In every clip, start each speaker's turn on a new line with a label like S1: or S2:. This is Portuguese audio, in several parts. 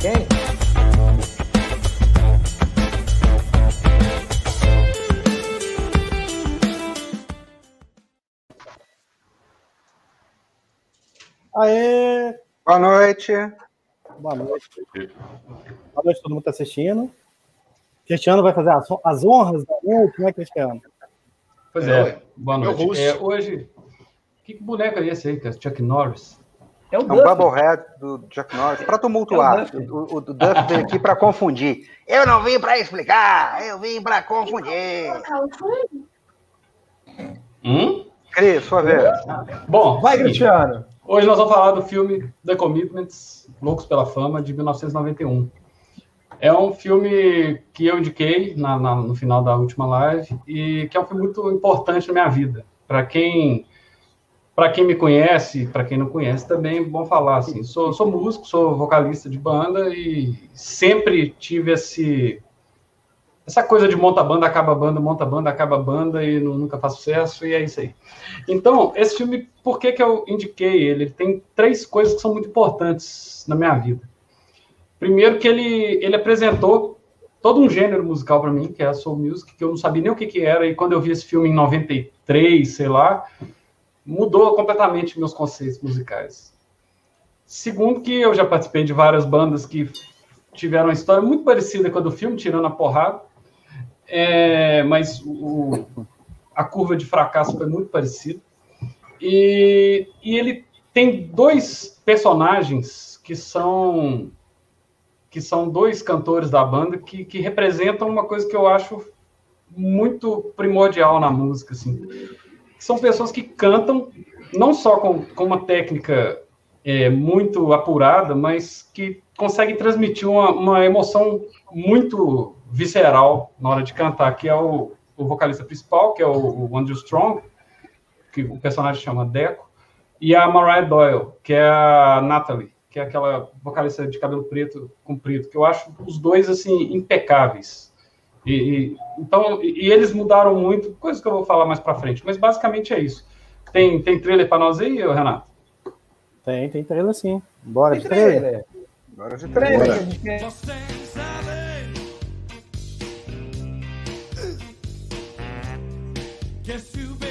S1: Quem? Aê!
S2: Boa noite.
S1: Boa noite. Boa noite, todo mundo está assistindo. Cristiano vai fazer as, as honras da noite, não é, Cristiano?
S3: Pois é, boa noite. É, hoje, que boneco é esse aí, que é Chuck Norris?
S2: É, o é um Bubblehead do Chuck Norris, para tumultuar. É o, o, o Duff veio aqui para confundir. Eu não vim para explicar, eu vim para confundir.
S3: Hum?
S2: Cris, sua vez.
S3: Bom,
S1: vai, Cristiano.
S3: Hoje nós vamos falar do filme The Commitments, Loucos pela Fama, de 1991. É um filme que eu indiquei na, na, no final da última live e que é um filme muito importante na minha vida. Para quem para quem me conhece, para quem não conhece também, é bom falar assim, sou, sou músico, sou vocalista de banda e sempre tive esse essa coisa de monta banda, acaba banda, monta banda, acaba banda e nunca faz sucesso, e é isso aí. Então, esse filme, por que, que eu indiquei ele? Ele tem três coisas que são muito importantes na minha vida. Primeiro que ele, ele apresentou todo um gênero musical para mim, que é a soul music, que eu não sabia nem o que, que era, e quando eu vi esse filme em 93, sei lá, mudou completamente meus conceitos musicais. Segundo que eu já participei de várias bandas que tiveram uma história muito parecida com a do filme, tirando a porrada, é, mas o, a curva de fracasso foi muito parecida. E, e ele tem dois personagens que são que são dois cantores da banda que, que representam uma coisa que eu acho muito primordial na música, assim. São pessoas que cantam não só com, com uma técnica é, muito apurada, mas que conseguem transmitir uma, uma emoção muito visceral na hora de cantar, que é o, o vocalista principal, que é o, o Andrew Strong, que o personagem chama Deco, e a Mariah Doyle, que é a Natalie, que é aquela vocalista de cabelo preto comprido, que eu acho os dois assim impecáveis. E, e então e, eles mudaram muito, coisa que eu vou falar mais para frente, mas basicamente é isso. Tem tem trailer para nós aí, Renato?
S1: Tem, tem trailer sim. Bora tem de trailer. trailer.
S2: Bora de trailer.
S1: Bora.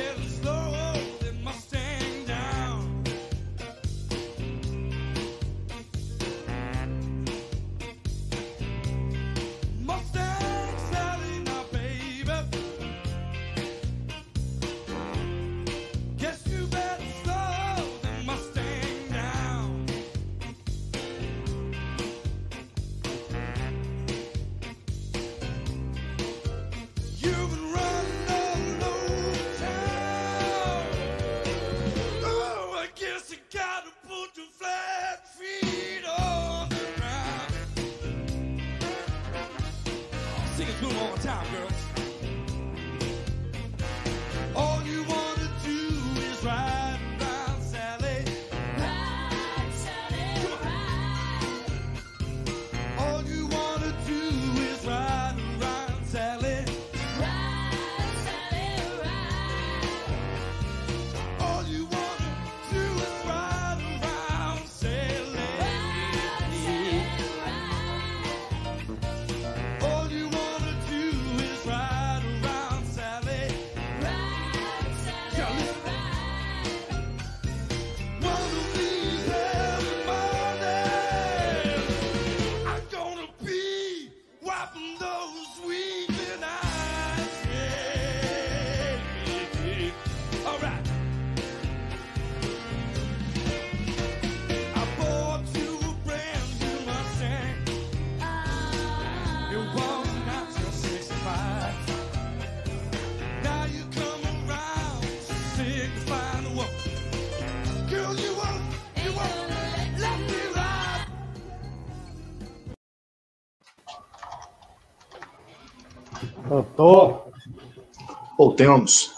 S4: Voltemos.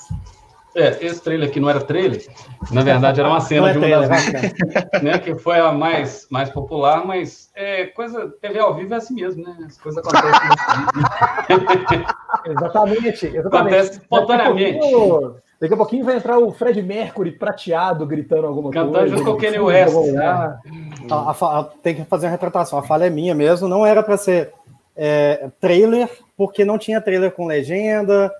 S3: É, esse trailer aqui não era trailer, na verdade era uma cena é de uma trailer, das né, que foi a mais, mais popular, mas é coisa, TV ao vivo é assim mesmo, né? As coisas acontecem.
S1: exatamente, exatamente.
S3: Acontece espontaneamente.
S5: Daqui a pouquinho vai entrar o Fred Mercury prateado gritando alguma
S3: Cantando
S5: coisa.
S3: junto com o Kanye
S5: Sim,
S3: West, né?
S6: A- a a- tem que fazer uma retratação. A falha é minha mesmo. Não era para ser é, trailer, porque não tinha trailer com legenda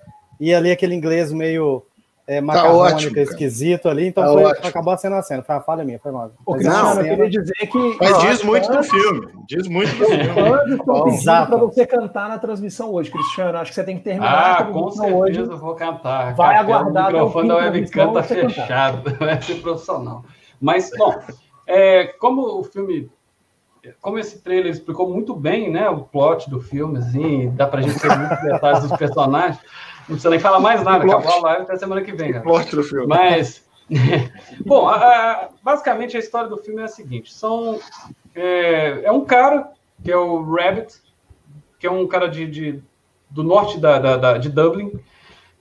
S6: e ali aquele inglês meio é, macarrônico,
S4: Tá ótimo, cara.
S6: esquisito ali. Então
S4: Tá
S6: foi-
S4: ótimo.
S6: acabou sendo a cena. Foi a falha minha, foi mal. Mas
S5: Cristiano,
S6: a
S5: eu queria dizer que.
S4: Mas diz muito do
S5: fãs-
S4: filme. Diz muito do filme.
S5: fãs estão pedindo para você cantar na transmissão hoje, Cristiano. Acho que você tem que terminar
S3: Ah,
S5: a
S3: com
S5: transmissão
S3: certeza
S5: hoje.
S3: eu vou cantar.
S5: Vai aguardar
S3: O microfone da webcam tá
S5: você
S3: fechado. Vai ser profissional. Mas, bom, é, como o filme. Como esse trailer explicou muito bem, né? O plot do filme, assim, dá pra gente ter muitos detalhes dos personagens. Não precisa nem falar mais nada, acabou a live até semana que vem.
S4: Plot do filme.
S3: Mas, bom, a- a- basicamente a história do filme é a seguinte: são é, é um cara que é o Rabbit, que é um cara de, de- do norte da, da- da- de Dublin,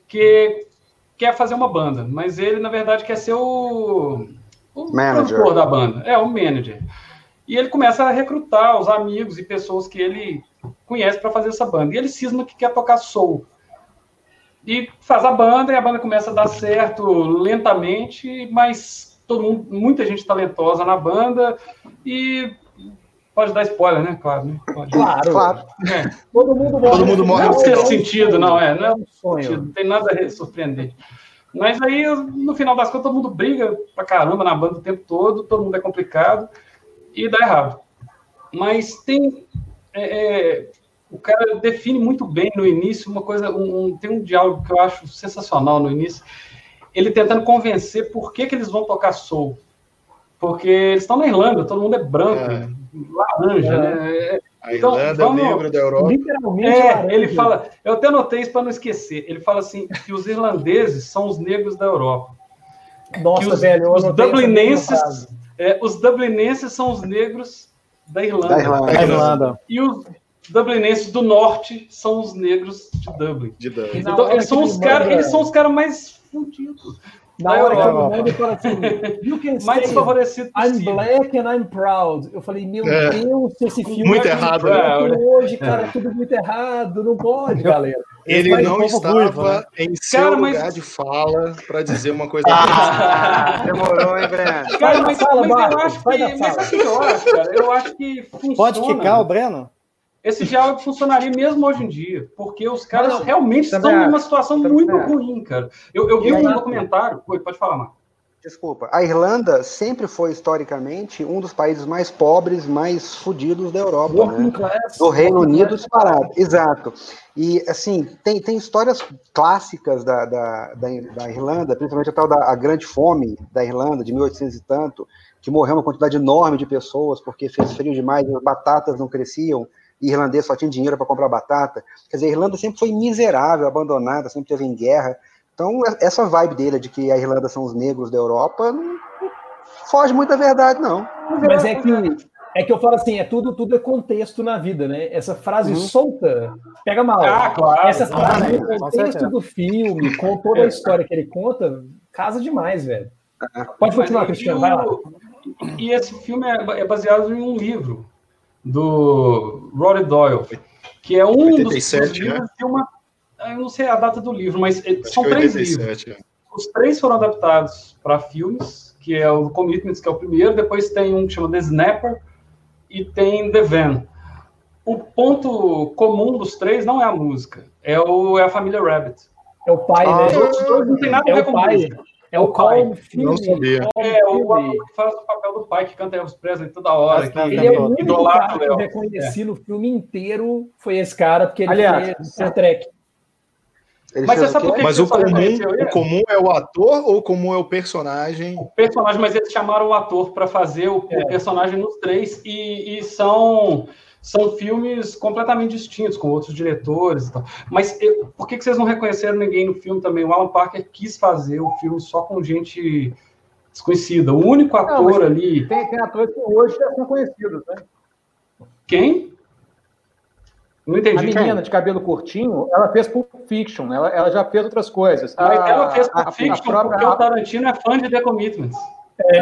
S3: que quer fazer uma banda, mas ele na verdade quer ser o, o
S2: Manager.
S3: produtor da banda, é o manager. E ele começa a recrutar os amigos e pessoas que ele conhece para fazer essa banda. E ele cisma que quer tocar soul. E faz a banda, e a banda começa a dar certo lentamente, mas todo mundo, muita gente talentosa na banda, e pode dar spoiler, né? Claro, né? Pode.
S5: Claro.
S2: Claro.
S5: Todo mundo morre.
S4: Todo mundo morre
S3: Não
S4: no
S3: tem
S4: final.
S3: sentido, não, é. Não é
S5: um sonho.
S3: não tem nada a surpreender. Mas aí, no final das contas, todo mundo briga pra caramba na banda o tempo todo, todo mundo é complicado e dá errado. Mas tem. é, é, o cara define muito bem no início uma coisa. um- um- tem um diálogo que eu acho sensacional no início. Ele tentando convencer por que, que eles vão tocar soul. Porque eles estão na Irlanda, todo mundo é branco,
S4: É.
S3: laranja,
S5: É.
S3: né? É,
S4: A
S3: Então,
S4: Irlanda,
S3: vamos-
S4: negro da Europa.
S5: Literalmente.
S3: é,
S5: laranja.
S3: ele fala. Eu até anotei isso para não esquecer. Ele fala assim que os irlandeses são os negros da Europa.
S5: Nossa,
S3: que os,
S5: velho.
S3: os dublinenses, é, os dublinenses são os negros da Irlanda.
S2: Da Irlanda.
S6: A Irlanda.
S3: E os dublinenses do norte são os negros de Dublin.
S4: De Dublin.
S3: Então, eles são caras,
S5: manda-
S3: eles são os caras mais fundidos,
S5: Na
S3: da
S5: hora que ele
S6: Europa.
S5: manda, ele fala assim: You can
S3: mais
S5: say
S3: desfavorecidos
S5: I'm
S3: possível.
S5: black and I'm proud. Eu falei, meu
S4: É.
S5: Deus, esse filme
S4: Muito
S5: é
S4: errado,
S3: né?
S5: hoje, cara, tudo muito errado, não pode, galera.
S4: Ele não estava
S6: ruivo, né?
S4: em seu
S3: Cara, mas-
S4: lugar de fala para dizer uma coisa
S2: Ah, demorou, hein, Breno?
S3: Cara, mas, mas eu acho que. Mas que eu acho, cara? Eu acho que funciona.
S6: Pode quicar o Breno?
S3: Esse diálogo funcionaria mesmo hoje em dia, porque os caras
S5: Não,
S3: realmente
S5: também
S3: estão numa situação
S5: também
S3: muito
S5: acho.
S3: ruim, cara. Eu, eu vi um
S5: aí-
S3: documentário. Oi, pode falar, Marco.
S2: Desculpa. A Irlanda sempre foi, historicamente, um dos países mais pobres, mais fodidos da Europa,
S5: Working
S2: né?
S5: class.
S2: Do Reino Unido disparado, exato. E, assim, tem, tem histórias clássicas da, da, da, da Irlanda, principalmente a tal da a Grande Fome da Irlanda, de 1800 e tanto, que morreu uma quantidade enorme de pessoas porque fez frio demais, as batatas não cresciam, irlandês só tinha dinheiro para comprar batata. Quer dizer, a Irlanda sempre foi miserável, abandonada, sempre teve em guerra. Então, essa vibe dele de que a Irlanda são os negros da Europa não foge muito da verdade, não.
S5: Mas é que, é que eu falo assim, é tudo, tudo é contexto na vida, né? Essa frase
S2: Uhum.
S5: solta pega mal.
S3: Ah, claro.
S5: Essa frase,
S6: com
S5: o contexto do filme, com toda a história que ele conta, casa demais, velho. Pode continuar, Cristiano,
S3: e
S5: vai lá.
S3: E esse filme é, é baseado em um livro do Rory Doyle, que é um dos-
S4: 87,
S3: dos livros de uma. Eu não sei a data do livro, mas eh,
S4: Acho
S3: são
S4: é
S3: três livros.
S4: 87. é.
S3: Os três foram adaptados para filmes, que é o Commitments, que é o primeiro, depois tem um que chama The Snapper e tem The Van. O ponto comum dos três não é a música, é, o, é a família Rabbit.
S5: É o pai,
S2: Ah,
S5: né?
S3: Os outros dois não tem nada a
S5: É
S3: ver
S5: o
S3: com
S5: pai.
S3: música.
S5: É o
S3: pai.
S5: Colm.
S4: Não sabia.
S3: É, o ator que faz o papel do pai que canta Elvis Presley toda hora. Que,
S6: cara,
S5: Ele é o único
S3: o
S5: que eu reconheci no filme inteiro, foi esse cara, porque ele
S7: Aliás,
S5: fez Star Trek.
S2: Ele
S3: Mas você
S2: o
S3: sabe que
S4: Mas o comum, o comum é o ator ou o comum é o personagem?
S3: o personagem, mas eles chamaram o ator para fazer o, o
S5: É.
S3: personagem nos três e, e são são filmes completamente distintos com outros diretores e tal. Mas eu- por que, que vocês não reconheceram ninguém no filme também? O Alan Parker quis fazer o filme só com gente desconhecida. O único ator
S7: mas-
S3: ali,
S7: Tem, tem atores que hoje já são conhecidos, né?
S3: quem? Não
S7: A
S3: entendi.
S7: menina de cabelo curtinho, ela fez Pulp Fiction, ela, ela já fez outras coisas.
S3: Mas
S7: A-
S3: ela fez
S7: a-
S3: Pulp Fiction
S7: a própria-
S3: porque o Tarantino é fã de The Commitments.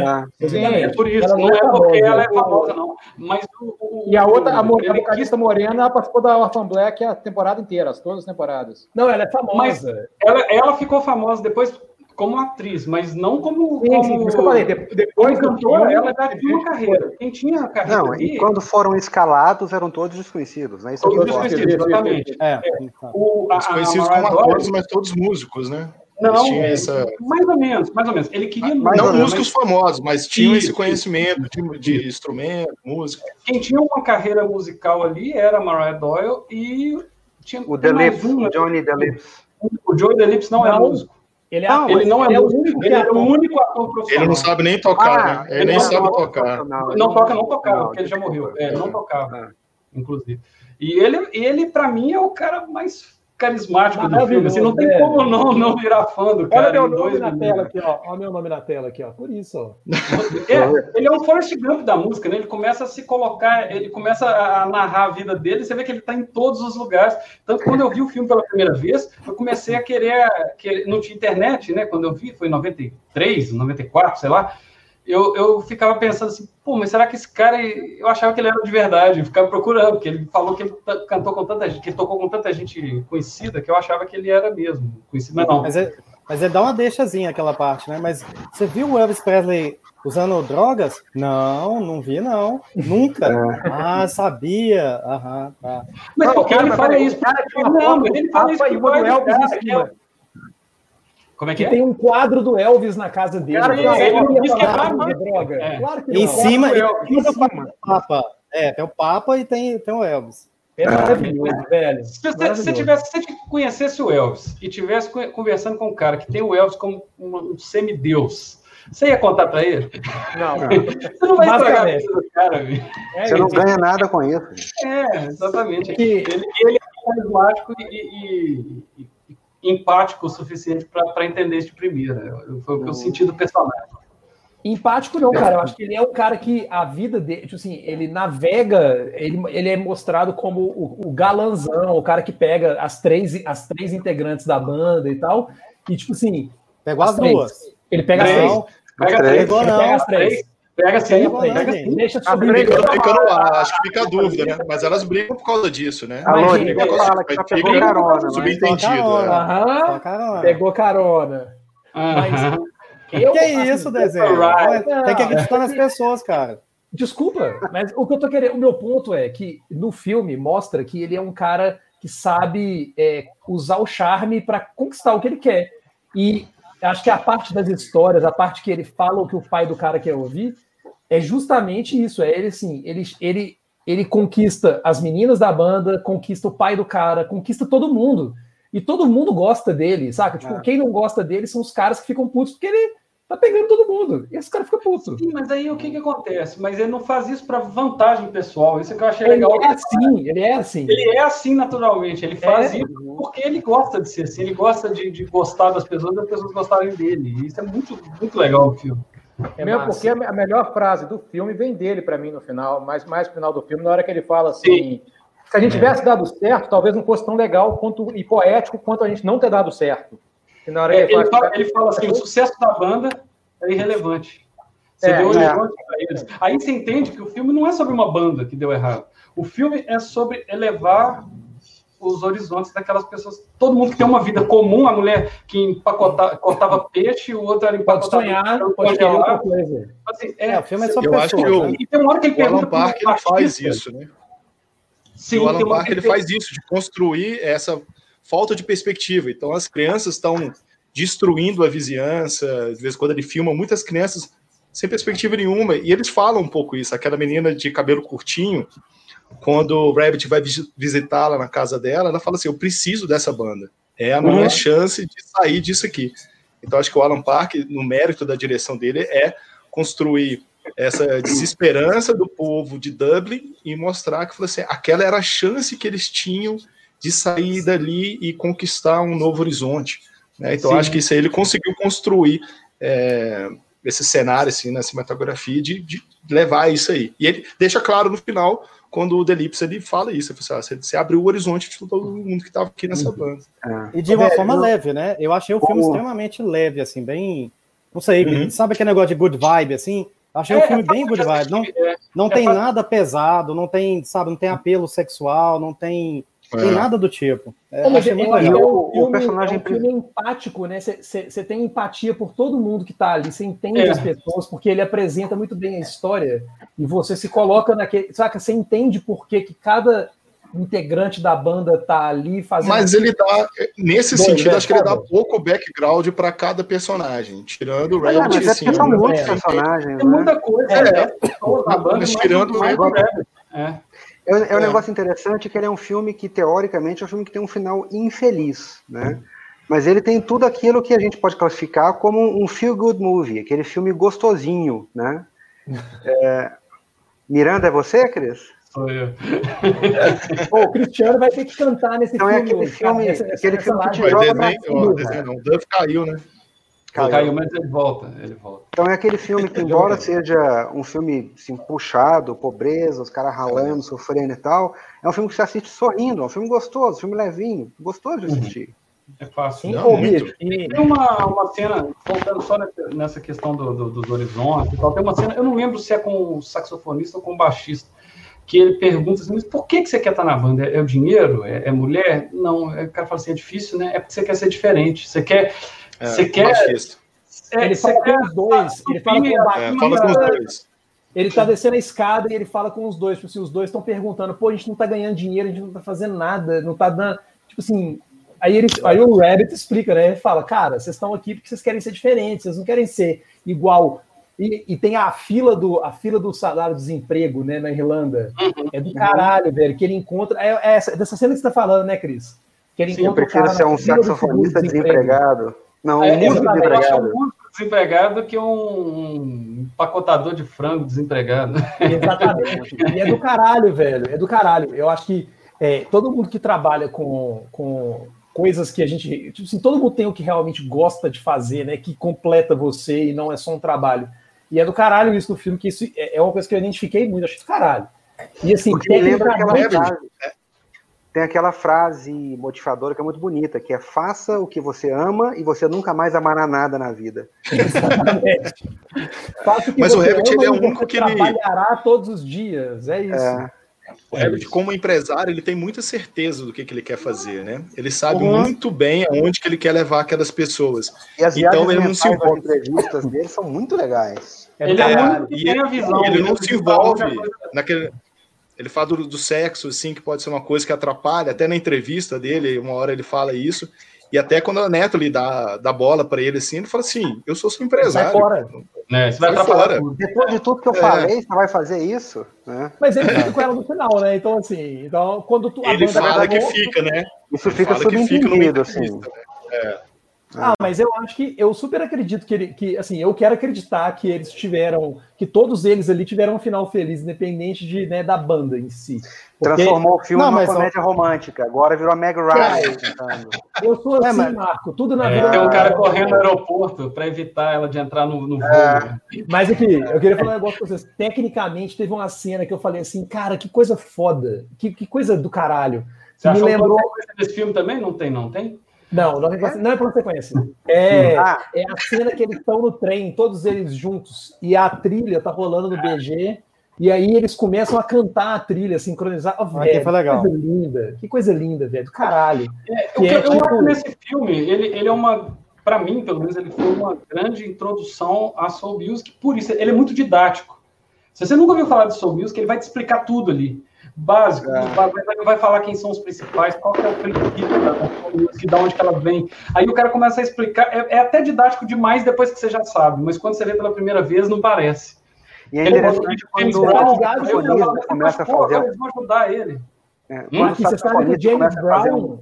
S2: Ah,
S7: Sim,
S3: É por isso,
S5: Ela
S3: não
S5: não
S3: é
S5: é
S3: porque ela é famosa, não. Mas o, o-
S7: E a outra, a, mo- a vocalista Morena, ela participou da Orphan Black a temporada inteira, as- todas as temporadas.
S5: Não, ela é famosa.
S3: Mas- ela, ela ficou famosa depois, como atriz, mas não como.
S7: Sim, sim,
S3: como...
S7: por isso que eu falei, depois
S3: cantora,
S7: filme,
S3: ela já tinha uma carreira. Quem tinha a carreira
S2: Não,
S3: ali,
S2: e quando foram escalados eram todos desconhecidos, né? Isso
S3: todos
S2: aqui importa.
S3: desconhecidos, exatamente.
S6: É, então.
S3: O, a,
S4: Os
S3: a
S4: como atores, mas todos músicos, né?
S3: Não,
S4: Eles tinham essa-
S3: mais ou menos, mais ou menos. Ele queria
S2: Mais
S4: não músicos famosos, mas tinham
S3: Isso,
S4: esse conhecimento de, de instrumento, música.
S3: quem tinha uma carreira musical ali era Mariah Doyle e tinha
S2: O Delips,
S3: um, né?
S2: o Johnny Delips.
S3: O Joey Delips não, é
S5: Não,
S3: músico.
S5: Ele é
S2: Não,
S3: Ele não é,
S5: ele é o
S3: músico. Ele
S5: é
S3: é o
S5: ator.
S3: único ator profissional.
S4: Ele não sabe nem tocar,
S2: Ah,
S4: né? Ele
S3: ele
S4: nem
S3: não
S4: sabe
S3: sabe
S4: tocar.
S3: Não toca, não tocava,
S2: Não,
S3: porque ele já morreu. É, não tocava, inclusive. E ele, ele para mim, é o cara mais carismático do filme. Assim, não tem
S5: é.
S3: como não, não virar fã do
S5: Olha
S3: cara
S5: meu
S3: em dois
S5: nome na
S3: minutos.
S5: tela aqui, ó. Olha meu nome na tela aqui, ó. Por isso, ó.
S3: É, ele é um Forrest Gump da música, né? Ele começa a se colocar, ele começa a narrar a vida dele, você vê que ele está em todos os lugares. Tanto quando eu vi o filme pela primeira vez, eu comecei a querer, que não tinha internet, né? Quando eu vi, foi em 93, 94, sei lá. Eu, eu ficava pensando assim, pô, mas será que esse cara, eu achava que ele era de verdade, eu ficava procurando, porque ele falou que ele cantou com tanta gente, que ele tocou com tanta gente conhecida, que eu achava que ele era mesmo conhecido, mas não.
S6: Mas, é, mas ele dá uma deixazinha aquela parte, né? Mas você viu o Elvis Presley usando drogas? Não, não vi, não. Nunca. Ah, sabia. Aham, tá.
S3: Mas
S7: Não,
S3: porque
S7: cara,
S3: ele fala isso,
S7: o cara
S3: não, mas ele fala isso
S7: Papa e
S3: pro
S7: uma do
S3: pai do
S7: Elvis em
S3: cara, que é-
S7: cima.
S3: Como é que
S5: Que
S3: é?
S5: tem um quadro do Elvis na casa dele.
S7: Cara,
S5: Claro
S3: ele
S5: que
S3: disse que é
S5: de droga.
S3: É.
S5: Claro que
S6: Em
S5: não.
S6: cima,
S7: Elvis,
S6: cima
S7: em cima.
S6: Papa. É, tem o Papa e tem, tem o Elvis.
S5: É maravilhoso, velho.
S3: Se você, se tivesse, se você conhecesse o Elvis e tivesse co- conversando com um cara que tem o Elvis como um, um semideus, você ia contar pra ele?
S7: Não,
S3: Você não vai estragar a
S5: Basicamente.
S3: vida do cara, viu?
S5: É
S2: Você não ganha nada com isso.
S3: É, exatamente.
S5: Que-
S3: Ele, ele é carismático e- e- e empático o suficiente para entender isso de primeira. Foi o que eu senti do personagem.
S5: Empático não, cara. Eu acho que ele é um cara que a vida dele, tipo assim, ele navega, ele, ele é mostrado como o, o galanzão, o cara que pega as três, as três integrantes da banda e tal. E, tipo assim,
S6: Pegou as,
S5: três.
S6: duas.
S5: Ele pega as
S3: Três.
S5: três.
S3: Pega
S2: três.
S3: três.
S5: Ele pega as três.
S3: Pega sim,
S6: Pega três,
S3: pega sim.
S5: Deixa
S7: A
S5: subir.
S7: três-
S4: Fica, no ar, acho que fica a dúvida, né? Mas elas brigam por causa disso, né?
S5: Mas,
S2: ninguém
S4: é-
S2: fala que só
S4: fica-
S2: pegou carona, né?
S4: Subentendido. É.
S6: carona.
S5: Pegou carona. Eu,
S6: Que
S5: assim,
S6: isso, desenho?
S3: Right.
S6: Tem que acreditar nas pessoas, cara.
S5: Desculpa, mas o que eu tô querendo, o meu ponto é que no filme mostra que ele é um cara que sabe é, usar o charme para conquistar o que ele quer. E acho que a parte das histórias, a parte que ele fala o que o pai do cara quer ouvir, é justamente isso. É ele assim, ele, ele, ele conquista as meninas da banda, conquista o pai do cara, conquista todo mundo. E todo mundo gosta dele, saca? Tipo,
S6: É.
S5: quem não gosta dele são os caras que ficam putos porque ele tá pegando todo mundo. E esse cara fica puto.
S3: Sim, mas aí o que, que acontece? Mas ele não faz isso para vantagem pessoal. Isso é que eu achei
S5: Ele
S3: legal.
S5: é assim, ele é assim.
S3: Ele é assim naturalmente. Ele faz
S5: É.
S3: isso porque ele gosta de ser assim. Ele gosta de, de gostar das pessoas e as pessoas gostarem dele. E isso é muito, muito legal no filme.
S5: É
S7: Mesmo
S5: massa.
S7: porque a melhor frase do filme vem dele para mim no final, mais, mais no final do filme, na hora que ele fala assim: se a gente tivesse dado certo, talvez não fosse tão legal quanto e poético quanto a gente não ter dado certo. E na hora
S3: É, ele,
S7: ele
S3: fala,
S7: fala,
S3: ele fala assim: o sucesso da banda é irrelevante. Você
S7: É,
S3: deu
S7: é.
S3: para eles. Aí você entende que o filme não é sobre uma banda que deu errado. O filme é sobre elevar os horizontes daquelas pessoas. Todo mundo que tem uma vida comum, a mulher que empacota, cortava peixe, o outro era
S5: Pode
S3: empacotado.
S5: sonhar,
S3: no
S5: pode querer outra coisa.
S3: Assim,
S6: É, o filme é sobre
S4: Eu acho
S6: pessoas.
S4: que
S6: né?
S3: E tem uma hora que ele
S4: O Alan Park ele faz
S3: artista-
S4: isso, né?
S3: Sim,
S4: o Alan Park ele faz isso, de construir essa falta de perspectiva. Então as crianças estão destruindo a vizinhança. De vez em quando ele filma muitas crianças sem perspectiva nenhuma. E eles falam um pouco isso. Aquela menina de cabelo curtinho, quando o Rabbit vai visi- visitá-la na casa dela, ela fala assim: Eu preciso dessa banda. É a minha
S3: Uhum.
S4: chance de sair disso aqui. Então acho que o Alan Park, no mérito da direção dele, é construir essa desesperança do povo de Dublin e mostrar que assim, aquela era a chance que eles tinham de sair dali e conquistar um novo horizonte. né? Então
S3: Sim.
S4: acho que isso aí ele conseguiu construir é, esse cenário assim na cinematografia de, de levar isso aí. E ele deixa claro no final quando o Delips ele fala isso, ele fala assim, ah, você abriu o horizonte de todo mundo que estava aqui nessa banda.
S6: E de uma
S2: É,
S6: forma
S2: eu-
S6: leve, né? Eu achei o filme
S2: O-
S6: extremamente leve, assim, bem. Não sei,
S4: Uhum.
S6: sabe aquele negócio de good vibe, assim? Achei o filme bem good vibe. Não,
S3: É,
S6: não
S3: é
S6: tem
S3: fácil-
S6: nada pesado, não tem, sabe, não tem apelo sexual, não tem. Tem nada do tipo. É,
S5: Pô,
S6: achei muito legal.
S5: é
S2: O- personagem
S5: é um filme empático, né? Você tem empatia por todo mundo que tá ali, você entende
S3: É.
S5: as pessoas, porque ele apresenta muito bem a história e você se coloca naquele. Saca? Você entende por que, que cada integrante da banda tá ali fazendo.
S4: Mas ele dá, nesse
S5: Dois,
S4: sentido,
S5: né?
S4: acho que ele dá pouco background para cada personagem, tirando o Rabbit,
S2: mas é porque são
S5: né?
S2: muitos
S5: É.
S2: personagens,
S3: Tem
S2: né?
S3: muita coisa.
S4: É.
S3: É,
S4: o Rabbit.
S3: É.
S2: É, é um
S4: É.
S2: negócio interessante que ele é um filme que, teoricamente, é um filme que tem um final infeliz, né? Mas ele tem tudo aquilo que a gente pode classificar como um feel-good movie, aquele filme gostosinho, né? É, Miranda, é você, Cris?
S3: Sou eu.
S5: Pô, o Cristiano vai ter que cantar nesse
S2: Então é
S5: filme.
S2: aquele filme-
S5: nessa-
S2: aquele
S5: nessa
S2: filme que te joga
S4: desenho, ó, desenho não, o Duff caiu, né?
S2: Caiu.
S3: Caiu, mas ele volta. Ele volta.
S2: Então é aquele filme que, embora seja um filme assim, puxado, pobreza, os caras ralando, sofrendo e tal, é um filme que você assiste sorrindo, é um filme gostoso, um filme levinho, gostoso de assistir.
S3: É fácil.
S5: Sim,
S4: Não,
S5: pô, bicho, e-
S3: Tem uma, uma cena, voltando só nessa, questão do, do- dos horizontes e tal, tem uma cena, eu não lembro se é com o saxofonista ou com o baixista, que ele pergunta assim, mas por que, que você quer estar na banda? É, é o dinheiro? É, é mulher? Não, é, o cara fala assim, é difícil, né? É porque você quer ser diferente, você quer...
S4: É,
S3: Você quer- é,
S5: ele fala
S3: quer
S5: com os dois. Ele fala com
S4: É, fala com os dois.
S5: Ele tá descendo a escada e ele fala com os dois. Tipo assim, os dois estão perguntando, pô, a gente não tá ganhando dinheiro, a gente não tá fazendo nada, não tá dando. Tipo assim. Aí, ele, aí o Rabbit explica, né? Ele fala, cara, vocês estão aqui porque vocês querem ser diferentes, vocês não querem ser igual. E, e tem a fila do a fila do salário-desemprego, né, na Irlanda. É do caralho, velho, que ele encontra. É, é essa, dessa cena que você tá falando, né, Cris? Que ele
S3: Sim,
S2: Eu
S5: encontra o
S2: prefiro
S5: cara
S2: ser um saxofonista desempregado. Não, um
S3: É,
S2: músico.
S3: Eu acho
S2: desempregado.
S3: um músico desempregado do que um empacotador de frango desempregado.
S5: Exatamente. E é do caralho, velho. É do caralho. Eu acho que é, todo mundo que trabalha com, com coisas que a gente. Tipo assim, todo mundo tem o que realmente gosta de fazer, né? Que completa você e não é só um trabalho. E é do caralho isso no filme, que isso é é uma coisa que eu identifiquei muito, achei do caralho. E assim,
S2: Porque me lembra aquela frase. Tem aquela frase motivadora que é muito bonita, que é faça o que você ama e você nunca mais amará nada na vida.
S5: Exatamente. Faça que
S4: Mas o
S5: você
S4: Rabbit,
S5: ama
S4: ele é o único que ele-
S5: trabalhará todos os dias. É isso.
S2: É,
S4: O Herbert, como empresário, ele tem muita certeza do que, que ele quer fazer, né? Ele sabe
S2: Uhum.
S4: muito bem aonde que ele quer levar aquelas pessoas.
S2: E as
S4: Então, ele não se envolve.
S2: entrevistas dele são muito legais.
S5: É
S3: ele é o
S4: E
S3: tem
S4: ele-
S3: a visão.
S4: ele não se envolve naquele. Ele fala do, do sexo, assim, que pode ser uma coisa que atrapalha. Até na entrevista dele, uma hora ele fala isso. E até quando a Neto lhe dá, dá bola para ele, assim, ele fala assim: Eu sou seu
S5: Sai
S4: empresário.
S5: fora.
S3: Né? Você vai
S4: Sai
S3: atrapalhar
S4: fora.
S2: Depois de tudo que eu
S4: É.
S2: falei, você vai fazer isso? Né?
S5: Mas ele fica com ela no final, né? Então, assim, então, quando tu, a
S4: Ele
S5: banda
S4: fala que
S5: acabou-
S4: fica, né?
S2: Isso
S4: Ele
S2: fica
S4: que
S2: subentendido, assim.
S4: né?
S5: Ah, mas eu acho que eu super acredito que ele, que assim, eu quero acreditar que eles tiveram, que todos eles ali tiveram um final feliz, independente de, né, da banda em si. Porque
S2: Transformou o filme
S6: Não,
S2: numa comédia romântica. Agora virou a Meg Ryan. cantando.
S5: eu sou assim,
S6: É, mas-
S5: Marco, tudo na
S3: É,
S5: vida.
S3: tem um cara correndo no aeroporto para evitar ela de entrar no, no voo.
S2: É.
S5: Mas aqui, eu queria falar um negócio pra vocês. Tecnicamente, teve uma cena que eu falei assim, cara, que coisa foda, que, que coisa do caralho.
S3: Você
S5: me lembrou.
S3: desse filme também? Não tem, não tem?
S5: Não, não, é- não é pra você conhecer. É,
S2: Ah.
S5: é a cena que eles estão no trem, todos eles juntos, e a trilha tá rolando no BG, e aí eles começam a cantar a trilha, sincronizar. Oh,
S6: Ah,
S5: velho,
S6: que foi legal.
S5: Que coisa linda, que coisa linda, velho, do caralho.
S3: É,
S5: Que
S3: o que
S5: é
S3: eu
S5: tipo-
S3: acho nesse filme, ele, ele é uma, para mim, pelo menos, ele foi uma grande introdução à Soul Music, por isso, ele é muito didático. Se você nunca ouviu falar de Soul Music, ele vai te explicar tudo ali. Básico,
S2: É.
S3: vai, vai- vai falar quem são os principais, qual que é o princípio da Music, da onde que ela vem. Aí o cara começa a explicar, é, é até didático demais depois que você já sabe, mas quando você vê pela primeira vez, não parece.
S2: E é
S3: Ele
S2: interessante
S3: James
S2: quando o começa a
S3: "Pô,
S2: fazer.
S3: Eles vão ajudar ele.
S2: é,
S3: Hum,
S5: você sabe que o
S2: saxofonista
S5: James
S2: começa a fazer um-
S5: Brown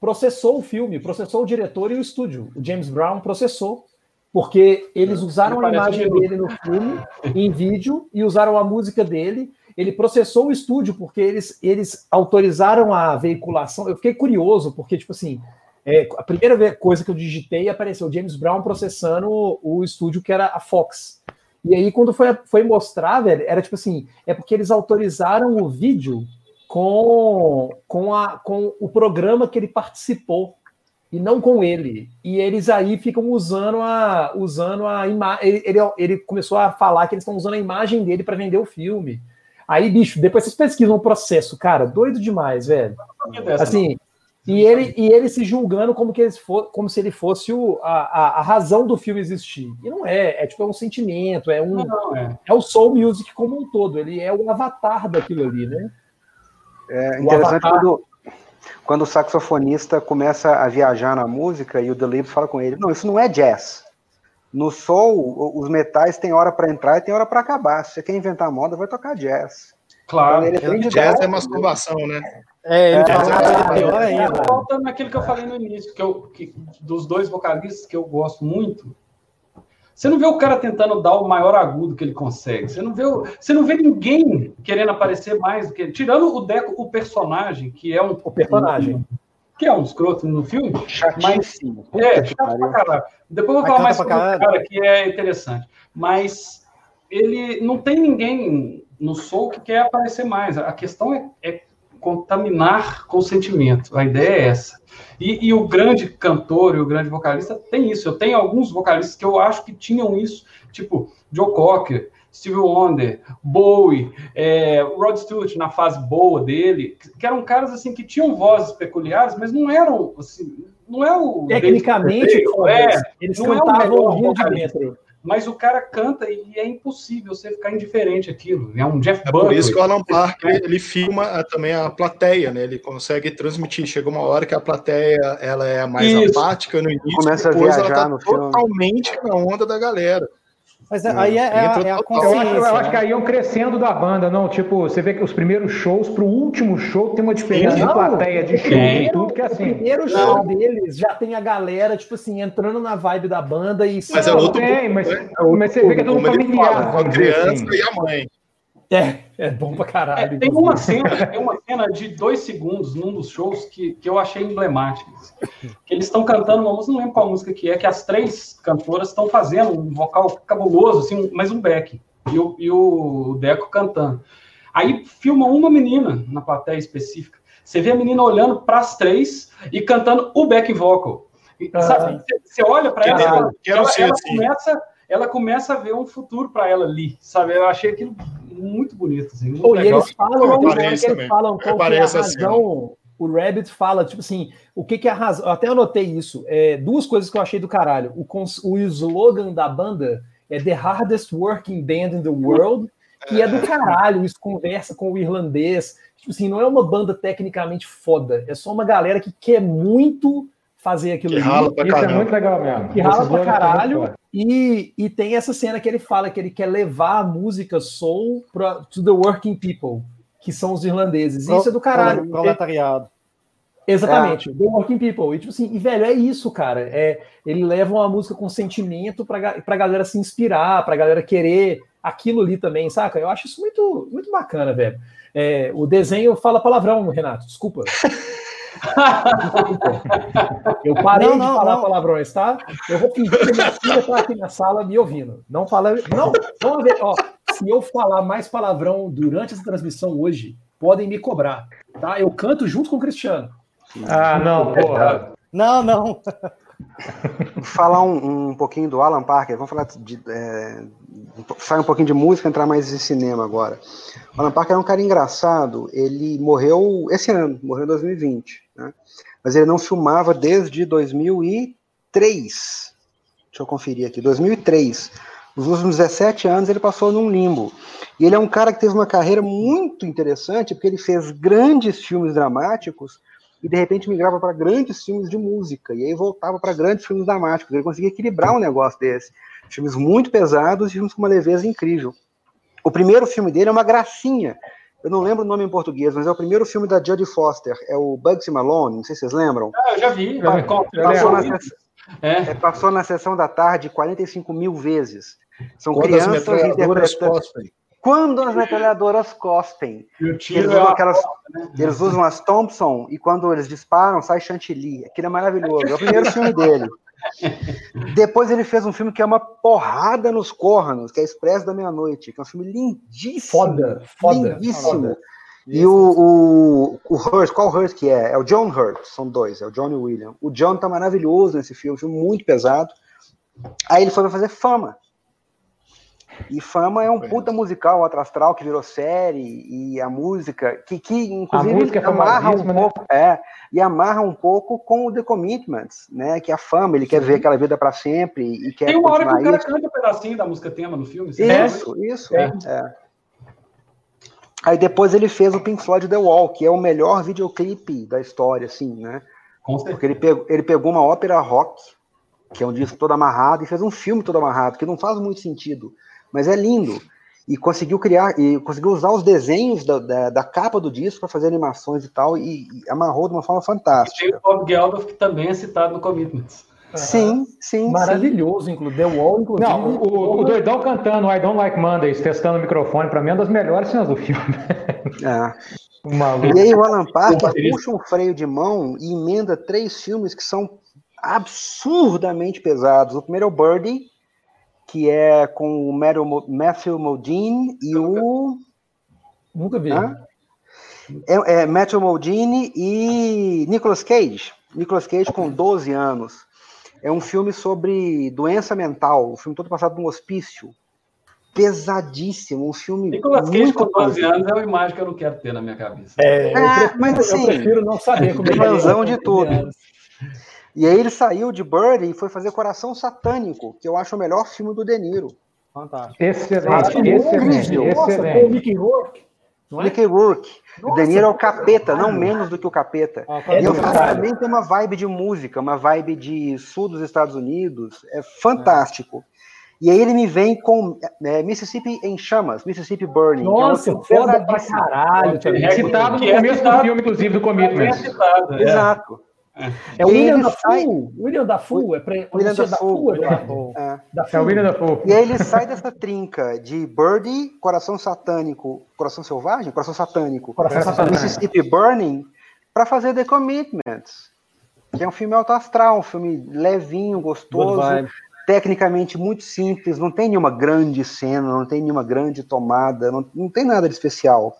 S5: processou o filme, processou o diretor e o estúdio. O James Brown processou, porque eles usaram a imagem dele no filme, em vídeo, e usaram a música dele. Ele processou o estúdio, porque eles, eles autorizaram a veiculação. Eu fiquei curioso, porque, tipo assim, é, a primeira coisa que eu digitei apareceu James Brown processando o, o estúdio que era a Fox. E aí, quando foi, foi mostrar, velho, era tipo assim: é porque eles autorizaram o vídeo com, com, a, com o programa que ele participou e não com ele. E eles aí ficam usando a usando a imagem. Ele, ele começou a falar que eles estão usando a imagem dele para vender o filme. Aí, bicho, depois vocês pesquisam o processo, cara, doido demais, velho. Assim, e ele, e ele se julgando como, que ele for, como se ele fosse o, a, a, razão do filme existir. E não é, é tipo é um sentimento, é um não, é. é o soul music como um todo, ele é o avatar daquilo ali, né?
S2: É interessante quando, quando o saxofonista começa a viajar na música e o Delib fala com ele: Não, isso não é jazz. No soul, os metais têm hora para entrar e tem hora para acabar. Se você quer inventar moda, vai tocar jazz.
S4: Claro. Então, ele jazz é masturbação, né?
S3: É, ele é, pior ainda. Voltando naquilo que eu falei no início, que eu, que, dos dois vocalistas que eu gosto muito, você não vê o cara tentando dar o maior agudo que ele consegue. Você não vê, você não vê ninguém querendo aparecer mais do que ele. Tirando o Deco, o personagem, que é um.
S5: O personagem. Um,
S3: que é um escroto no filme.
S2: Chatíssimo.
S3: Mas, é, chato pra caralho. Depois eu vou falar mais sobre o cara, que é interessante. Mas ele não tem ninguém no Soul que quer aparecer mais. A questão é, é contaminar com o sentimento. A ideia é essa. E, e, o grande cantor e o grande vocalista tem isso. Eu tenho alguns vocalistas que eu acho que tinham isso, tipo Joe Cocker, Steve Wonder, Bowie, é, Rod Stewart na fase boa dele, que eram caras assim que tinham vozes peculiares, mas não eram assim, não é o
S5: tecnicamente, é, eles não cantavam é o de dentro
S3: mas o cara canta e é impossível você ficar indiferente àquilo. É um Jeff
S4: É por isso que o Alan Parker ele filma ah, também a plateia, né? Ele consegue transmitir. Chega uma hora que a plateia ela é mais isso. apática no início,
S2: começa a viajar ela tá
S4: totalmente filme. na onda da galera.
S5: Mas é, aí é, é, é a
S7: consciência. Eu acho, eu acho né? que aí iam crescendo da banda, não? Tipo, você vê que os primeiros shows pro último show tem uma diferença de plateia, de show e tudo, que é assim.
S5: O primeiro show não. deles já tem a galera, tipo assim, entrando na vibe da banda e...
S4: Mas é outro...
S7: Tem, mas, né? mas você vê que é tudo familiar.
S4: a criança assim. e a mãe.
S5: É, é bom pra caralho.
S3: É, tem uma cena, tem uma cena de dois segundos num dos shows que, que eu achei emblemática. Que eles estão cantando uma música, não lembro qual música que é, que as três cantoras estão fazendo um vocal cabuloso, assim, mais um back. E o, e o Deco cantando. Aí filma uma menina na plateia específica. Você vê a menina olhando para as três e cantando o back vocal. Ah, sabe? Você olha para ela, ela, ela, ela começa ela começa a ver um futuro para ela ali, sabe? Eu achei aquilo muito bonito, assim, muito
S5: oh, E eles falam, eles falam qual que é a assim, razão. Assim, o Rabbit fala, tipo assim, o que, que é a razão. Eu até anotei isso. É, duas coisas que eu achei do caralho. O, o slogan da banda é The Hardest Working Band in the World, que é do é. caralho. Isso conversa com o irlandês. Tipo assim, não é uma banda tecnicamente foda. É só uma galera que quer muito fazer aquilo
S4: que rala pra
S7: Isso é muito legal mesmo.
S5: Que rala pra caralho. E, e tem essa cena que ele fala que ele quer levar a música soul pra, to the working people, que são os irlandeses. Pro, isso é do caralho.
S6: Proletariado.
S5: Exatamente, é. the working people. E tipo assim, e velho, é isso, cara. É, ele leva uma música com sentimento pra, pra galera se inspirar, pra galera querer aquilo ali também, saca? Eu acho isso muito, muito bacana, velho. É, o desenho fala palavrão, Renato, desculpa. Eu parei não, não, de falar não. palavrões, tá? Eu vou fingir que minha filha está aqui na sala me ouvindo. Não fala. Não, vamos ver. Ó, se eu falar mais palavrão durante essa transmissão hoje, podem me cobrar. Tá? Eu canto junto com o Cristiano.
S7: Ah, não, porra.
S5: Não, não.
S2: falar um, um, pouquinho do Alan Parker. Vamos falar de. É, sair um pouquinho de música, entrar mais em cinema agora. O Alan Parker é um cara engraçado. Ele morreu esse ano, morreu em 2020. Né? Mas ele não filmava desde 2003. Deixa eu conferir aqui. 2003. Nos últimos 17 anos ele passou num limbo. E ele é um cara que teve uma carreira muito interessante, porque ele fez grandes filmes dramáticos e de repente migrava para grandes filmes de música. E aí voltava para grandes filmes dramáticos. Ele conseguia equilibrar um negócio desse. Filmes muito pesados e filmes com uma leveza incrível. O primeiro filme dele é uma gracinha. Eu não lembro o nome em português, mas é o primeiro filme da Jodie Foster. É o Bugsy Malone, não sei se vocês lembram.
S3: Ah, eu já vi.
S2: Passou, na sessão, é. É, passou, na sessão, da tarde 45 mil vezes. São Quando crianças interpretando... Quando as metralhadoras cospem. Eles usam, aquelas, né? eles usam as Thompson e quando eles disparam, sai chantilly. Aquilo é maravilhoso. É o primeiro filme dele. Depois ele fez um filme que é uma porrada nos cornos, que é Expresso da Meia-Noite, que é um filme lindíssimo.
S5: Foda, foda.
S2: Lindíssimo. Foda. E o, o, o Hurt, qual Hurt que é? É o John Hurt, são dois, é o John e o William. O John tá maravilhoso nesse filme, um filme muito pesado. Aí ele foi fazer fama. E Fama é um puta musical, Atro Astral, que virou série, e a música, que, que inclusive
S7: música é
S2: amarra um
S7: né?
S2: pouco, é, e amarra um pouco com o The Commitments, né? Que é a fama, ele quer ver aquela vida para sempre e quer
S3: Tem uma hora que o cara
S2: isso.
S3: canta um pedacinho da música tema no filme. você sabe?
S2: Isso, isso. É. Aí depois ele fez o Pink Floyd The Wall, que é o melhor videoclipe da história, assim, né?
S3: Com certeza.
S2: Porque ele pegou, ele pegou uma ópera rock, que é um disco todo amarrado, e fez um filme todo amarrado, que não faz muito sentido, mas é lindo. E conseguiu criar, e conseguiu usar os desenhos da, da, da capa do disco para fazer animações e tal, e, e amarrou de uma forma
S3: E tem
S2: fantástica.
S3: o Bob Geldof, que também é citado no Commitments.
S2: Sim, sim, sim.
S5: Maravilhoso, inclusive. The Wall, inclusive.
S7: Não, o, o doidão cantando I Don't Like Mondays, testando o microfone, pra mim é uma das melhores cenas do filme.
S2: É.
S7: Maluco.
S2: E aí o Alan Parker puxa um freio de mão e emenda três filmes que são absurdamente pesados. O primeiro é o Birdie, que é com o Matthew Mo- Matthew Modine e o
S5: Nunca vi.
S2: Hã? é, é Matthew Modine e Nicolas Cage. Nicolas Cage com 12 anos. É um filme sobre doença mental, um filme todo passado num hospício. Pesadíssimo, um filme
S3: Nicolas Cage
S2: muito
S3: com 12
S2: pesado.
S3: anos é uma imagem que eu não quero ter na minha cabeça.
S5: É, eu,
S2: Ah,
S5: prefiro,
S2: mas assim,
S5: eu prefiro não saber como é.
S2: Ilusão de tudo. E aí ele saiu de Birdie e foi fazer Coração Satânico, que eu acho o melhor filme do De Niro.
S6: Fantástico.
S7: Excelente,
S2: é
S7: excelente,
S5: Nossa, o
S7: excelente.
S5: Mickey Rourke. Não é?
S2: Mickey Rourke. O
S5: Nossa,
S2: De Niro é o capeta, não menos do que o capeta.
S5: É
S2: E o
S5: do
S2: filme
S5: caralho.
S2: também tem uma vibe de música, uma vibe de sul dos Estados Unidos. É fantástico. E aí ele me vem com é, Mississippi em chamas, Mississippi Burning.
S5: Nossa,
S2: que é um filme
S5: foda pra caralho.
S3: É
S7: Citado no
S3: Que é
S7: começo do filme, inclusive, do
S3: Também é
S7: Commitment.
S3: citado, é.
S2: Exato.
S5: É o
S2: E
S5: William Dafoe. William Dafoe. É pra...
S2: William
S5: você é
S2: Dafoe,
S5: Dafoe,
S6: Dafoe.
S2: É.
S5: Dafoe.
S7: É o William Dafoe.
S2: E aí ele sai dessa trinca de Birdie, Coração Satânico, Coração Selvagem? Coração Satânico.
S5: Coração Satânico.
S2: Mississippi Burning, para fazer The Commitments, que é um filme alto astral, um filme levinho, gostoso, tecnicamente muito simples, não tem nenhuma grande cena, não tem nenhuma grande tomada, não, não tem nada de especial.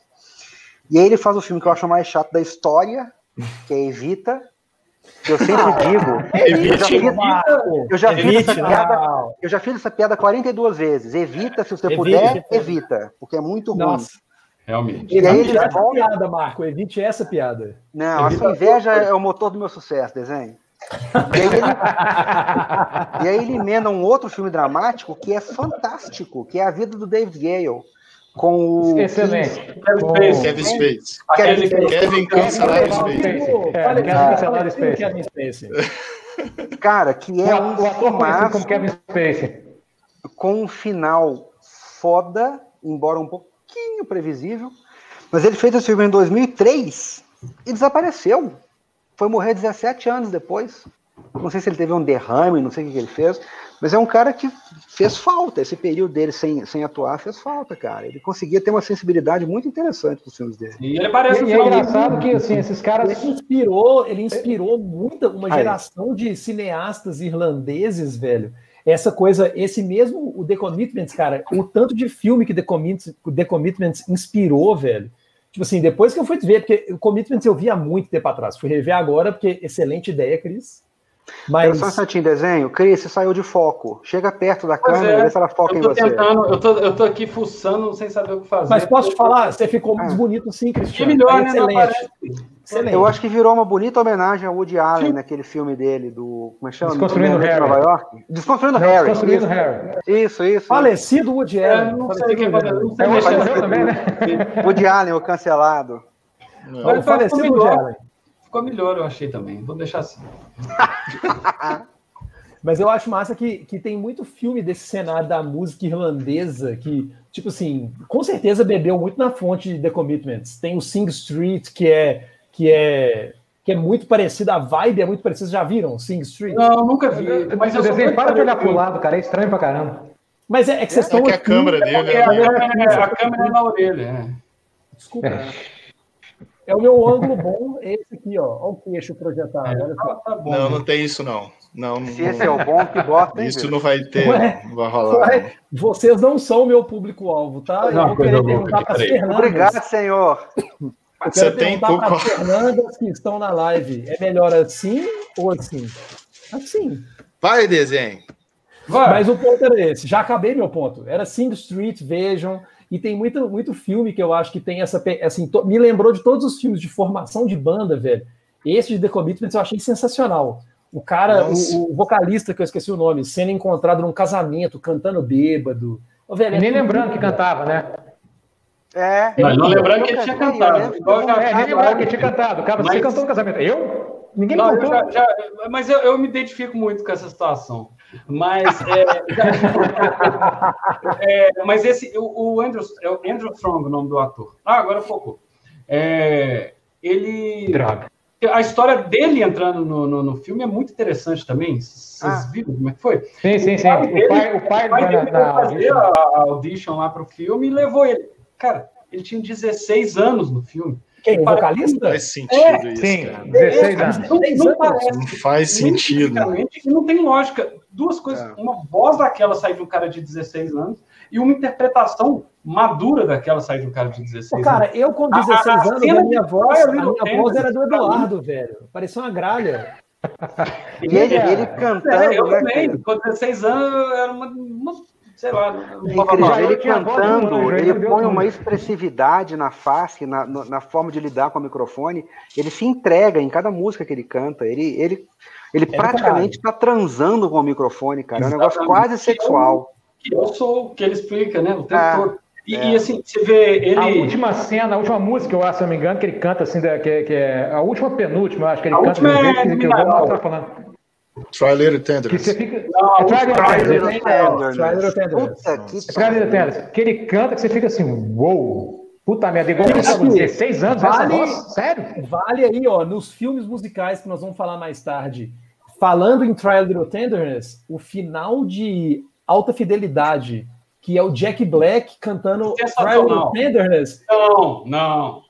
S2: E aí ele faz o filme que eu acho mais chato da história, que é Evita, eu sempre digo, eu já fiz,
S5: Marco.
S2: eu já fiz
S6: Evite,
S2: essa piada eu já fiz essa piada 42 vezes. Evita, se você
S6: Evite,
S2: puder,
S6: evita.
S2: porque é muito ruim.
S5: Nossa,
S3: Realmente.
S2: E aí
S5: evite
S2: ele
S5: essa
S2: volta.
S5: piada, Marco. Evite essa piada.
S2: Não, a sua inveja é o motor do meu sucesso, desenho. E aí, ele, e aí ele emenda um outro filme dramático que é fantástico, que é a vida do David Gale. Com o
S7: Excelente.
S3: Kevin Spacey.
S4: Kevin Spacey.
S3: Aquele
S2: Kevin
S3: que-
S4: Kevin.
S7: É,
S5: Fala-
S7: Kevin
S5: fala-
S7: Spacey.
S5: Kevin Spacey.
S2: cara, que é um
S7: o ator conhecido
S2: filmaço
S7: como Kevin Spacey.
S2: com um final foda, embora um pouquinho previsível. Mas ele fez esse filme em 2003 e desapareceu. Foi morrer 17 anos depois. Não sei se ele teve um derrame, não sei o que que ele fez. Mas é um cara que fez falta. Esse período dele sem, sem atuar fez falta, cara. Ele conseguia ter uma sensibilidade muito interessante nos filmes dele.
S3: E ele aparece
S7: E,
S3: no
S7: e é engraçado que, assim, esses caras...
S5: Ele inspirou, ele inspirou muita, uma
S2: Aí.
S5: geração de cineastas irlandeses, velho. Essa coisa, esse mesmo, o The Commitments, cara, o tanto de filme que The Commitments, The Commitments inspirou, velho. Tipo assim, depois que eu fui ver, porque o Commitments eu vi há muito tempo atrás, fui rever agora, porque excelente ideia, Cris.
S2: Mas...
S5: Mas
S2: Só um instantinho, desenho. Cris, você saiu de foco. Chega perto da
S3: Pois
S2: câmera,
S3: é.
S2: vê se ela foca em você.
S3: tentando, eu tô, eu tô aqui fuçando sem saber o que fazer.
S5: Mas posso te falar? Você ficou
S2: Ah.
S5: muito bonito sim,
S3: Que
S5: Cristiano.
S3: melhor,
S5: Tá
S3: né? Não
S5: Excelente.
S2: Eu acho que virou uma bonita homenagem ao Woody Allen naquele filme dele, do. Como é que chama?
S7: Desconstruindo Harry.
S2: Nova York? Desconstruindo Harry.
S7: Construindo
S2: Isso,
S7: Harry.
S2: Isso, isso.
S5: Falecido Woody
S3: É,
S5: Allen.
S3: não sei o
S5: Falecido
S3: que
S5: Woody
S3: aconteceu.
S5: Allen.
S3: Não sei
S7: É, né?
S2: Woody Allen, o cancelado.
S5: Não,
S3: Mas
S5: falecido
S3: ficou
S5: Woody. Allen.
S3: Ficou melhor, eu achei também. Vou deixar assim.
S5: Mas eu acho massa que, que tem muito filme desse cenário da música irlandesa que, tipo assim, com certeza bebeu muito na fonte de The Commitments. Tem o Sing Street, que é que é que é muito parecido, a vibe é muito parecida. Vocês já viram Sing Street?
S3: Não, nunca vi.
S7: Mas
S3: Mas eu
S7: desenho,
S3: muito
S7: para de olhar pro lado, cara. É estranho pra caramba.
S5: Mas é, é que vocês
S4: É
S5: estão
S4: que a
S5: aqui-
S4: câmera dele,
S3: É, a,
S4: né?
S3: câmera, é, a câmera é na orelha. É.
S5: Desculpa. É o meu ângulo bom, esse aqui, ó. Olha o queixo projetado. Olha
S3: Tá,
S5: só.
S3: tá bom.
S4: Não, não tem isso, não. Não, não-
S2: Se esse é o bom, que bota, hein,
S4: isso não vai ter,
S5: Ué?
S4: não vai rolar.
S5: Ué, vocês não são o meu público-alvo, tá? Eu
S3: Não,
S5: vou
S3: coisa
S5: querer
S3: louca
S5: perguntar
S3: aqui,
S5: para. Fernandas.
S2: Obrigado, senhor.
S5: Eu
S4: Você tem
S5: perguntar para
S4: pouco.
S5: as Fernandas que estão na live. É melhor assim ou assim? Assim.
S4: Vai, desenho.
S5: Vai. Mas o ponto era esse. Já acabei meu ponto. Era Sing Street, vejam. E tem muito, muito filme que eu acho que tem essa. Assim, to, me lembrou de todos os filmes de formação de banda, velho. Esse de The Commitments eu achei sensacional. O cara, o, o, vocalista, que eu esqueci o nome, sendo encontrado num casamento, cantando bêbado.
S7: Ô, velho, é nem lembrando que cantava, né?
S3: É. Mas não lembrando que ele tinha cantado.
S7: É, nem lembrando que ele tinha cantado. Cara, você cantou no casamento. Eu? Ninguém
S3: não, eu já, já, mas eu, eu, me identifico muito com essa situação. Mas, é, é, mas esse, o, o Andrew, é o Andrew Strong, o nome do ator. Ah, agora focou. É, ele. Droga. A história dele entrando no, no, no, filme é muito interessante também. Vocês ah. viram como é que foi?
S7: Sim, sim, sim. O, dele, o pai, o pai, o pai dele
S3: da, fazer a, a audition lá para o filme e levou ele. Cara, ele tinha 16 anos no filme.
S5: Quem? O vocalista?
S4: Faz sentido é, isso. Sim,
S7: cara. 16 anos. Não,
S4: não, parece, não faz sentido.
S3: Não tem lógica. Duas coisas. É. Uma voz daquela sai de um cara de 16 anos e uma interpretação madura daquela sai de um cara de 16
S5: Pô, cara, anos. eu com 16 a, a anos, a minha, voz, a minha voz era do Eduardo, velho. Parecia uma gralha.
S2: E ele, ele cantando. É,
S3: eu né, também. Com 16 anos, era uma, uma sei lá.
S2: Não ele cantando, ele põe uma expressividade na face, na, na forma de lidar com o microfone. Ele se entrega em cada música que ele canta. Ele, ele, ele é praticamente está transando com o microfone, cara. É um negócio quase sexual.
S3: Que eu sou o que ele explica, né? O tempo é. todo. E, é. e, assim, você vê ele.
S7: A última cena, a última música, eu acho, se não me engano, que ele canta assim, que, é, que é a última penúltima, eu acho que ele a canta.
S3: Última é que, que eu vou mostrar falando.
S4: Try Little Tenderness.
S7: Que você fica... Não, é Try Little Tenderness. Try Little Tenderness. Puta que Try Little Tenderness. Que ele canta que você fica assim, uou. Puta merda, igual você 16 anos, vale, essa voz? Sério?
S5: Vale aí, ó, nos filmes musicais que nós vamos falar mais tarde. Falando em Try Little Tenderness, o final de Alta Fidelidade, que é o Jack Black cantando Try Little Tenderness.
S3: Não, não.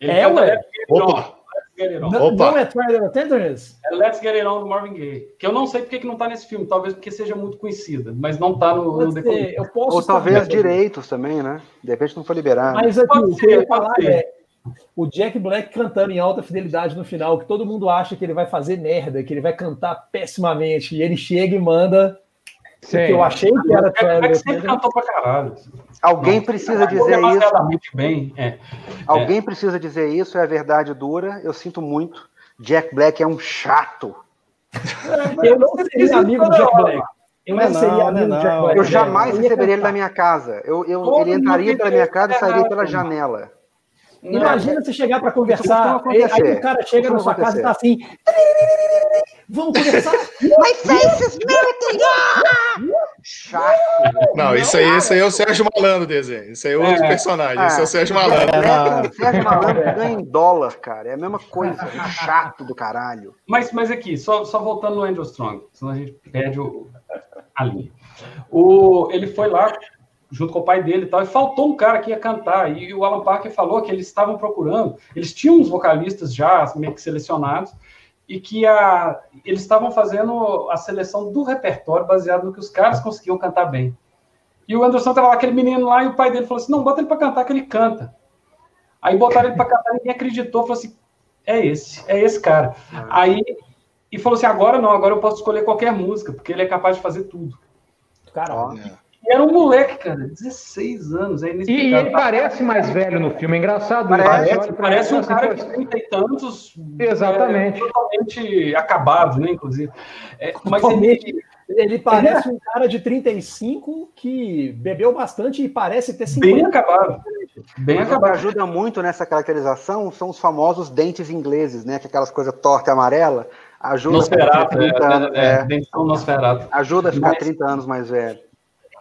S5: Ele é, ué. Opa. Get It On. Não, não é?
S3: É Let's Get It On do Marvin Gaye. Que eu não sei porque que não tá nesse filme. Talvez porque seja muito conhecida, mas não tá no, no
S2: eu posso Ou talvez direitos também, né? De repente não foi liberado.
S5: Mas aqui, o que eu ia falar é o Jack Black cantando em alta fidelidade no final, que todo mundo acha que ele vai fazer merda, que ele vai cantar pessimamente, e ele chega e manda Sim. que eu achei que era
S3: Jack sempre cantou pra caralho.
S2: Alguém precisa dizer isso.
S3: Bem, é.
S2: Alguém é. precisa dizer isso, é a verdade dura. Eu sinto muito. Jack Black é um chato.
S5: eu não seria amigo do Jack Black. Eu não, não seria amigo do Jack Black.
S2: Eu jamais receberia ele na minha casa. Eu, eu, ele entraria pela minha casa e sairia pela janela.
S5: Imagina você chegar para conversar, aí, aí, o cara chega na sua casa e tá assim. Vamos conversar? My face is
S2: melting! Chato.
S4: Não, isso aí, isso aí é o Sérgio Malandro desenho. Isso aí é outro é, personagem. É. Esse é o Sérgio Malandro.
S2: É, Sérgio Malandro ganha em dólar, cara. É a mesma coisa. É chato do caralho.
S3: Mas, mas aqui, só, só voltando no Andrew Strong, senão a gente perde o, a linha. O, ele foi lá junto com o pai dele e tal, e faltou um cara que ia cantar. E o Alan Parker falou que eles estavam procurando, eles tinham uns vocalistas já meio que selecionados, e que a, eles estavam fazendo a seleção do repertório baseado no que os caras conseguiam cantar bem. E o Anderson estava lá, aquele menino lá, e o pai dele falou assim: não, bota ele para cantar, que ele canta. Aí botaram ele para cantar, ninguém acreditou, falou assim: é esse, é esse cara. Aí, e falou assim: agora não, agora eu posso escolher qualquer música, porque ele é capaz de fazer tudo.
S5: Caramba.
S3: E era um moleque, cara, 16 anos. É
S7: e ele parece mais velho no filme, é engraçado.
S3: Parece, né? parece um cara de 30 e tantos.
S7: Exatamente.
S3: É, totalmente acabado, né, inclusive.
S5: É, mas ele, ele parece um cara de 35 que bebeu bastante e parece ter 50.
S3: Bem acabado.
S2: Bem acabado. O que ajuda muito nessa caracterização são os famosos dentes ingleses, né? Que é aquelas coisas torta e amarela. Ajuda
S3: Nosferatu, a ficar 30 é, anos, é, é, é.
S2: Ajuda a ficar mas, 30 anos mais velho.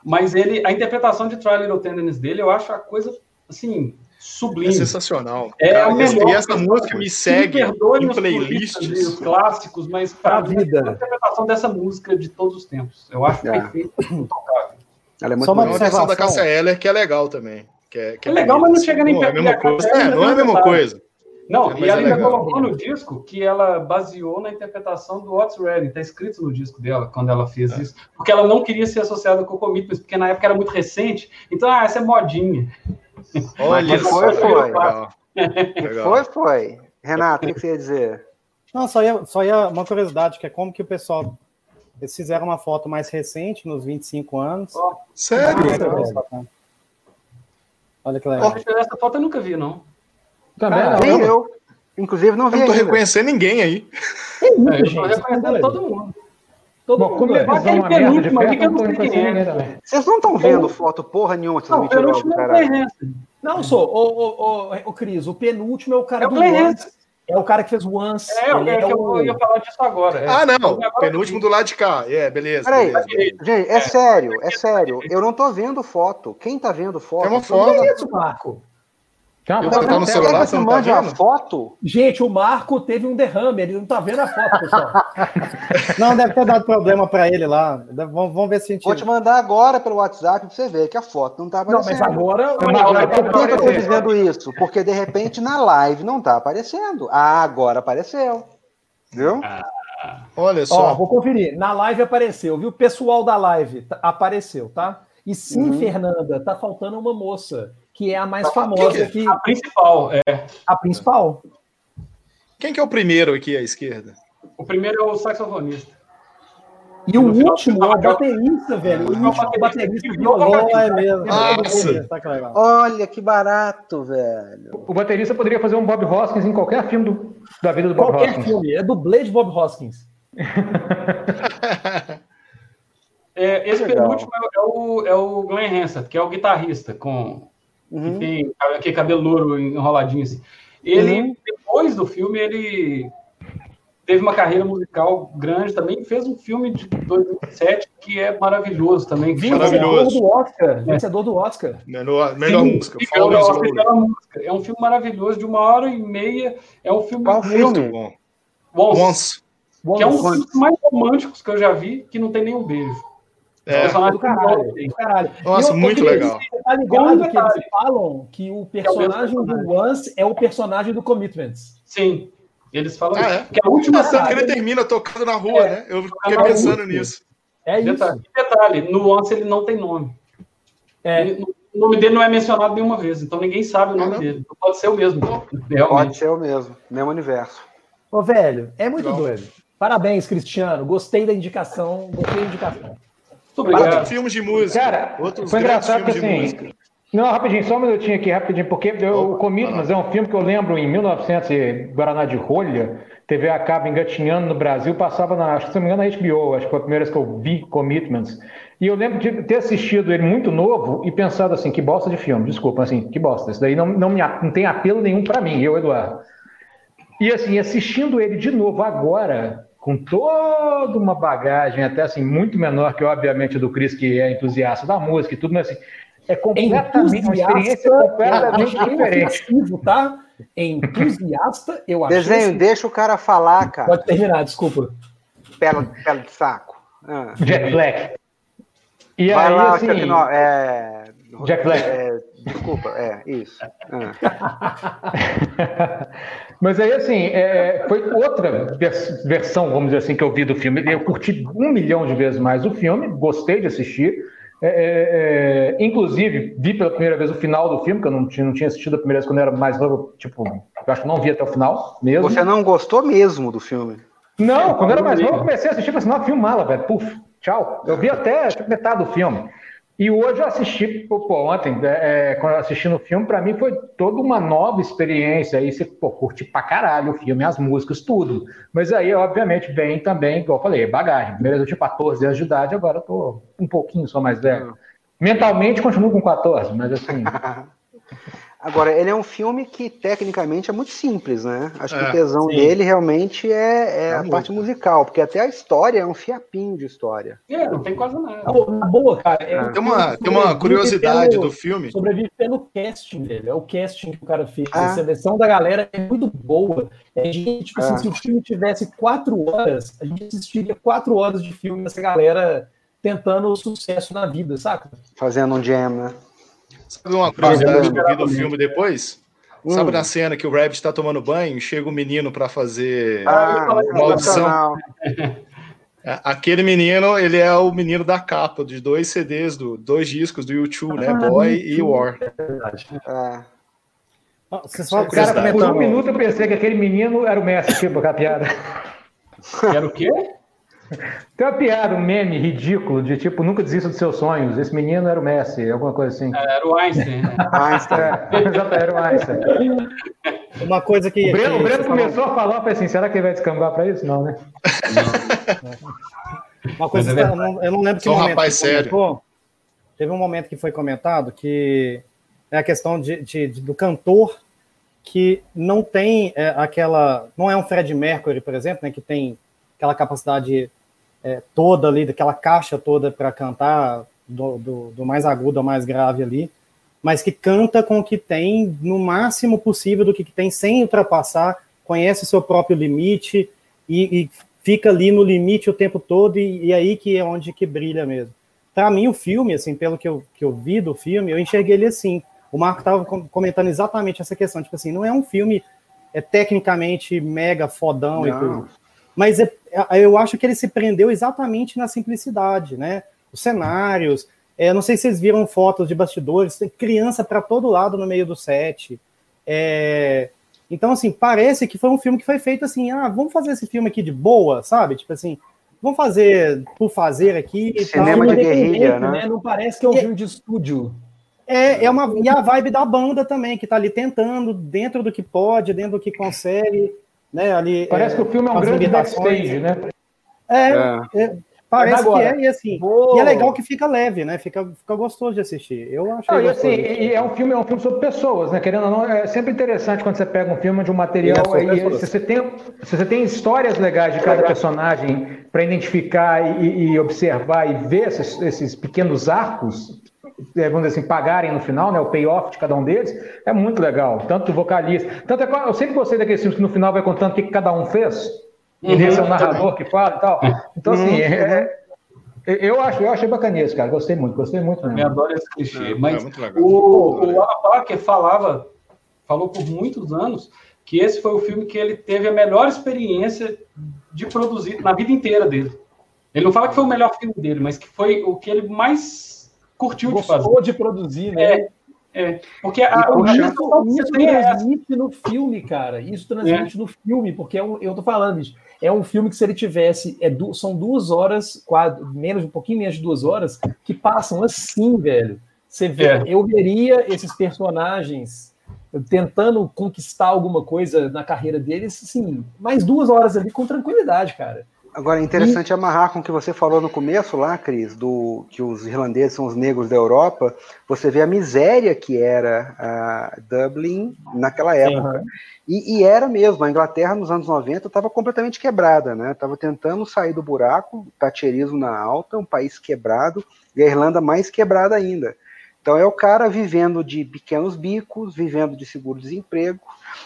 S3: Mas ele, a interpretação de Try Little Tenderness dele, eu acho a coisa, assim, sublime. É
S4: sensacional.
S3: É cara, a melhor.
S4: E essa música me segue me em playlists.
S3: Os clássicos, mas para a vida. a interpretação dessa música de todos os tempos. Eu acho é. perfeito, intocável.
S4: Ela é muito Só uma versão da Cássia Eller que é legal também. Que é, que
S3: é, é legal, mas não chega nem
S4: perto. É, a mesma coisa. É, não é a mesma coisa.
S3: Não, é, e ela é ainda colocou no disco que ela baseou na interpretação do What's Ready, tá escrito no disco dela, quando ela fez é. isso, porque ela não queria ser associada com o Commitments, porque na época era muito recente, então, ah, essa é modinha.
S2: Olha, foi, foi. Legal. Foi, foi. Renato, o que você ia dizer?
S6: Não, só ia, só ia uma curiosidade, que é como que o pessoal Eles fizeram uma foto mais recente, nos 25 anos.
S4: Sério?
S6: Olha que legal.
S3: Essa foto eu nunca vi, não.
S7: Também não.
S2: nem eu. Inclusive, não
S4: Eu
S2: vi
S4: não tô
S2: ainda.
S4: reconhecendo ninguém aí.
S5: Tem muita
S3: É, eu tô
S5: gente.
S3: reconhecendo todo mundo.
S5: Todo
S7: Bom,
S5: mundo
S7: como
S5: é.
S3: Aquele penúltimo
S7: perto,
S3: que eu
S7: eu não
S3: não sei quem é.
S7: também.
S2: Vocês não estão vendo foto porra nenhuma, seus
S3: Não, o
S2: mentirosos,
S3: penúltimo é o
S2: caralho.
S3: Clay Hansen.
S5: Não, sou. Ô, ô, ô, ô, Cris, o penúltimo é o cara
S3: É o
S5: do Once. É o cara que fez o Once.
S3: É, eu, é que eu
S5: o-
S3: ia falar disso agora. é.
S4: Ah, não.
S3: Agora
S4: Penúltimo do lado de cá. É, beleza.
S2: Peraí,
S4: beleza.
S2: gente, é sério, é sério. Eu não tô vendo foto. Quem tá vendo foto?
S4: É uma foto.
S5: Que isso, Marco?
S7: Tá,
S4: Eu
S7: tá,
S4: tô no
S7: tá,
S4: celular, você não tá
S2: mande a
S4: vendo?
S2: foto?
S5: Gente, o Marco teve um derrame, ele não tá vendo a foto, pessoal.
S6: Não, deve ter dado problema para ele lá. Deve- Vamos, vamos ver se a gente.
S2: Vou te mandar agora pelo WhatsApp pra você ver que a foto não tá
S5: não,
S2: aparecendo.
S5: mas agora.
S7: Não, mas agora
S2: Por que, eu tô dizendo isso? Porque de repente na live não tá aparecendo. Ah, agora apareceu. Viu?
S4: Olha
S5: Ó,
S4: só.
S5: vou conferir. Na live apareceu, viu? O pessoal da live tá- apareceu, tá? E sim,
S2: Uhum.
S5: Fernanda, tá faltando uma moça, que é a mais famosa
S4: que
S5: aqui,
S3: A principal, é.
S5: a principal.
S4: Quem que é o primeiro aqui à esquerda?
S3: O primeiro é o saxofonista.
S5: E o
S3: No
S5: último é o baterista, velho. O
S3: É o
S5: último
S3: baterista
S5: baterista
S3: que
S5: violão.
S6: Oh, é mesmo.
S4: Nossa.
S6: Tá que legal.
S2: Olha que barato, velho.
S7: O baterista poderia fazer um Bob Hoskins em qualquer filme do- da vida do Bob
S5: Qualquer
S7: Hoskins.
S5: filme. É dublê de Bob Hoskins.
S3: É, esse
S2: Legal.
S3: penúltimo é, é o, é o Glenn Hansard, que é o guitarrista, com,
S2: Uhum.
S3: que tem aquele cabelo louro enroladinho assim. Ele,
S2: Uhum.
S3: depois do filme, ele teve uma carreira musical grande também, fez um filme de 2007 que é maravilhoso também.
S4: Maravilhoso.
S5: Vencedor do Oscar. Vencedor do Oscar.
S4: Melhor, melhor
S3: Sim,
S4: música.
S3: assisti a música. É um filme maravilhoso, de uma hora e meia. É um filme
S2: Qual
S3: muito
S2: filme?
S4: Bom.
S3: bom.
S4: Once.
S3: Que é um dos
S5: Once.
S3: filmes mais românticos que eu já vi, que não tem nenhum beijo.
S4: É.
S3: personagens
S5: Do caralho, do caralho.
S4: Nossa,
S5: eu-
S4: muito legal.
S5: Você tá ligado que eles falam que o personagem do
S3: personagem.
S5: Once é o personagem do Commitments.
S3: Sim. Eles falam
S4: Ah, é?
S3: que a última
S4: Engraçado que
S3: cena.
S4: ele termina tocando na rua,
S3: É.
S4: né? Eu fiquei
S3: na
S4: pensando nisso.
S5: É isso.
S3: Detalhe, detalhe, no Once ele não tem nome.
S5: É.
S3: Ele- o nome dele não é mencionado nenhuma vez, então ninguém sabe o nome
S4: Ah, não?
S3: dele. Então Pode ser o mesmo,
S2: Pode
S3: realmente.
S2: ser o mesmo. Mesmo universo.
S5: Ô, velho, é muito
S4: Legal.
S5: doido. Parabéns, Cristiano. Gostei da indicação. Gostei da indicação.
S3: Obrigado.
S4: filmes de música.
S7: Cara,
S4: Outros
S7: foi engraçado que assim. Não, rapidinho, só um minutinho aqui, rapidinho, porque eu, o Commitments é um filme que eu lembro em 1900 e Guaraná de Rolha, TV a cabo engatinhando no Brasil, passava na, acho que se não me engano, na HBO, acho que foi a primeira vez que eu vi Commitments. E eu lembro de ter assistido ele muito novo e pensado assim, que bosta de filme, desculpa, assim, que bosta. Isso daí não, não, me, não tem apelo nenhum pra mim, eu, Eduardo. E assim, assistindo ele de novo agora, com toda uma bagagem, até assim, muito menor que, obviamente, do Chris, que é entusiasta da música e tudo, mas assim, é completamente uma experiência completamente diferente.
S5: ofensivo, tá? Entusiasta, eu acho.
S2: Desenho, deixa o cara falar, cara.
S5: Pode terminar, desculpa.
S2: Pela, pela de saco. Ah.
S7: Jack Black. E
S2: Vai
S7: aí,
S2: lá,
S7: assim.
S2: É...
S7: Jack Black.
S2: é, Desculpa, é, isso. Ah.
S7: Mas aí, assim, é, foi outra vers- versão, vamos dizer assim, que eu vi do filme. Eu curti um milhão de vezes mais o filme, gostei de assistir. É, é, é, inclusive, vi pela primeira vez o final do filme, que eu não tinha, não tinha assistido a primeira vez quando eu era mais novo. Tipo, eu acho que não vi até o final mesmo.
S2: Você não gostou mesmo do filme?
S7: Não, quando eu era mais novo, eu comecei a assistir e falei assim, não, filme mala, velho. Puf, tchau. Eu vi até tipo, metade do filme. E hoje eu assisti, pô, ontem, é, é, quando eu assisti no filme, pra mim foi toda uma nova experiência. Aí você, pô, curte pra caralho o filme, as músicas, tudo. Mas aí, obviamente, vem também, igual eu falei, bagagem. Primeiro eu tinha 14 anos de idade, agora eu tô um pouquinho só mais velho. Mentalmente continuo com 14, mas assim.
S2: Agora, ele é um filme que tecnicamente é muito simples, né? Acho que
S4: É,
S2: o tesão
S5: sim.
S2: dele realmente é, é
S4: É
S2: a parte musical, porque até a história é um fiapinho de história.
S3: É, não tem quase nada.
S5: Na boa, cara. é um
S4: Tem uma, tem uma curiosidade
S5: pelo-
S4: do filme.
S5: Sobrevive pelo casting dele. É o casting que o cara fez.
S2: Ah.
S5: A seleção da galera é muito boa. É, gente, tipo assim,
S2: Ah.
S5: se o filme tivesse quatro horas, a gente assistiria quatro horas de filme dessa galera tentando sucesso na vida, saca?
S2: Fazendo um jam, né?
S4: Sabe uma curiosidade
S2: Fazendo-
S4: que eu vi do filme depois?
S2: Hum.
S4: Sabe na cena que o Rabbit tá tomando banho, chega o menino pra fazer.
S2: Ah,
S4: maldição. Aquele menino, ele é o menino da capa de dois CDs, do, dois discos do YouTube, né?
S5: Ah,
S4: Boy
S5: YouTube.
S4: e War.
S2: É.
S6: Ah, Vocês falam
S7: Cara, por um minuto eu pensei que aquele menino era o mestre, tipo, a piada.
S3: Era o quê?
S7: Tem uma piada, um meme ridículo de tipo, nunca desista dos seus sonhos. Esse menino era o Messi, alguma coisa assim.
S3: Era o Einstein. Né?
S7: Einstein. É, era o Einstein.
S6: Uma coisa que.
S7: O Breno,
S6: que
S7: o Breno começou a falar, falei assim: será que ele vai descambar para isso? Não, né?
S6: Uma coisa que eu não, eu não lembro que
S4: Só um
S6: momento
S4: rapaz
S6: que
S4: sério.
S6: comentou. Teve um momento que foi comentado que é a questão de, de- de- do cantor que não tem é, aquela. Não é um Fred Mercury, por exemplo, né, que tem aquela capacidade é, toda ali, daquela caixa toda para cantar, do, do- do mais agudo ao mais grave ali, mas que canta com o que tem no máximo possível do que tem, sem ultrapassar, conhece o seu próprio limite e, e fica ali no limite o tempo todo, e, e aí que é onde que brilha mesmo. Para mim, o filme, assim, pelo que eu, que eu vi do filme, eu enxerguei ele assim. O Marco estava comentando exatamente essa questão, tipo assim, não é um filme é tecnicamente mega fodão e
S2: Não.
S6: tudo. Mas é- é- eu acho que ele se prendeu exatamente na simplicidade, né? Os cenários, é, não sei se vocês viram fotos de bastidores, tem criança para todo lado no meio do set. É, então, assim, parece que foi um filme que foi feito assim, ah, vamos fazer esse filme aqui de boa, sabe? Tipo assim, vamos fazer por fazer aqui e tal.
S2: Cinema de guerrilha, né?
S5: Não parece que é um
S6: E-
S5: filme de estúdio.
S6: É, é uma, e a vibe da banda também, que tá ali tentando, dentro do que pode, dentro do que consegue, né? Ali,
S7: Parece que o filme é um grande backstage, né?
S6: É,
S2: É.
S6: é, parece que é, e assim,
S5: vou-
S6: e é legal que fica leve, né? Fica, fica gostoso de assistir. Eu acho
S7: e assim, e é um filme, é um filme sobre pessoas, né? Querendo ou não, é sempre interessante quando você pega um filme de um material
S6: E é
S7: e se você tem, se você tem histórias legais de cada personagem para identificar e, e observar e ver esses, esses pequenos arcos, é, vamos dizer assim, pagarem no final, né? O payoff de cada um deles, é muito legal. Tanto o vocalista. Tanto é que eu sempre gostei daqueles filmes que no final vai contando o que cada um fez. E
S3: Uhum,
S7: desse é o narrador que fala e tal. Então, assim, é- é- eu, acho, eu achei bacana isso, cara. Gostei muito, gostei muito
S3: Eu
S7: mesmo.
S3: adoro esse clichê.
S4: É,
S3: Mas
S4: é muito legal.
S3: o, o Alan Parker falava, falou por muitos anos que esse foi o filme que ele teve a melhor experiência de produzir na vida inteira dele. Ele não fala que foi o melhor filme dele, mas que foi o que ele mais curtiu de fazer.
S5: Gostou de produzir, né?
S3: É, é. Porque a, que
S5: Isso
S3: você tem é
S5: transmite no filme, cara. Isso transmite no filme, porque é um, eu tô falando, bicho, é um filme que se ele tivesse, é du- são duas horas, menos, um pouquinho menos de duas horas, que passam assim, velho. Você vê,
S3: É.
S5: eu veria esses personagens tentando conquistar alguma coisa na carreira deles, assim, mais duas horas ali com tranquilidade, cara.
S2: Agora, é interessante amarrar com o que você falou no começo lá, Cris, do que os irlandeses são os negros da Europa. Você vê a miséria que era Dublin naquela época. E, e era mesmo, a Inglaterra nos anos 90 estava completamente quebrada, né? Estava tentando sair do buraco, tacherismo na alta, um país quebrado, e a Irlanda mais quebrada ainda. Então é o cara vivendo de pequenos bicos, vivendo de seguro-desemprego.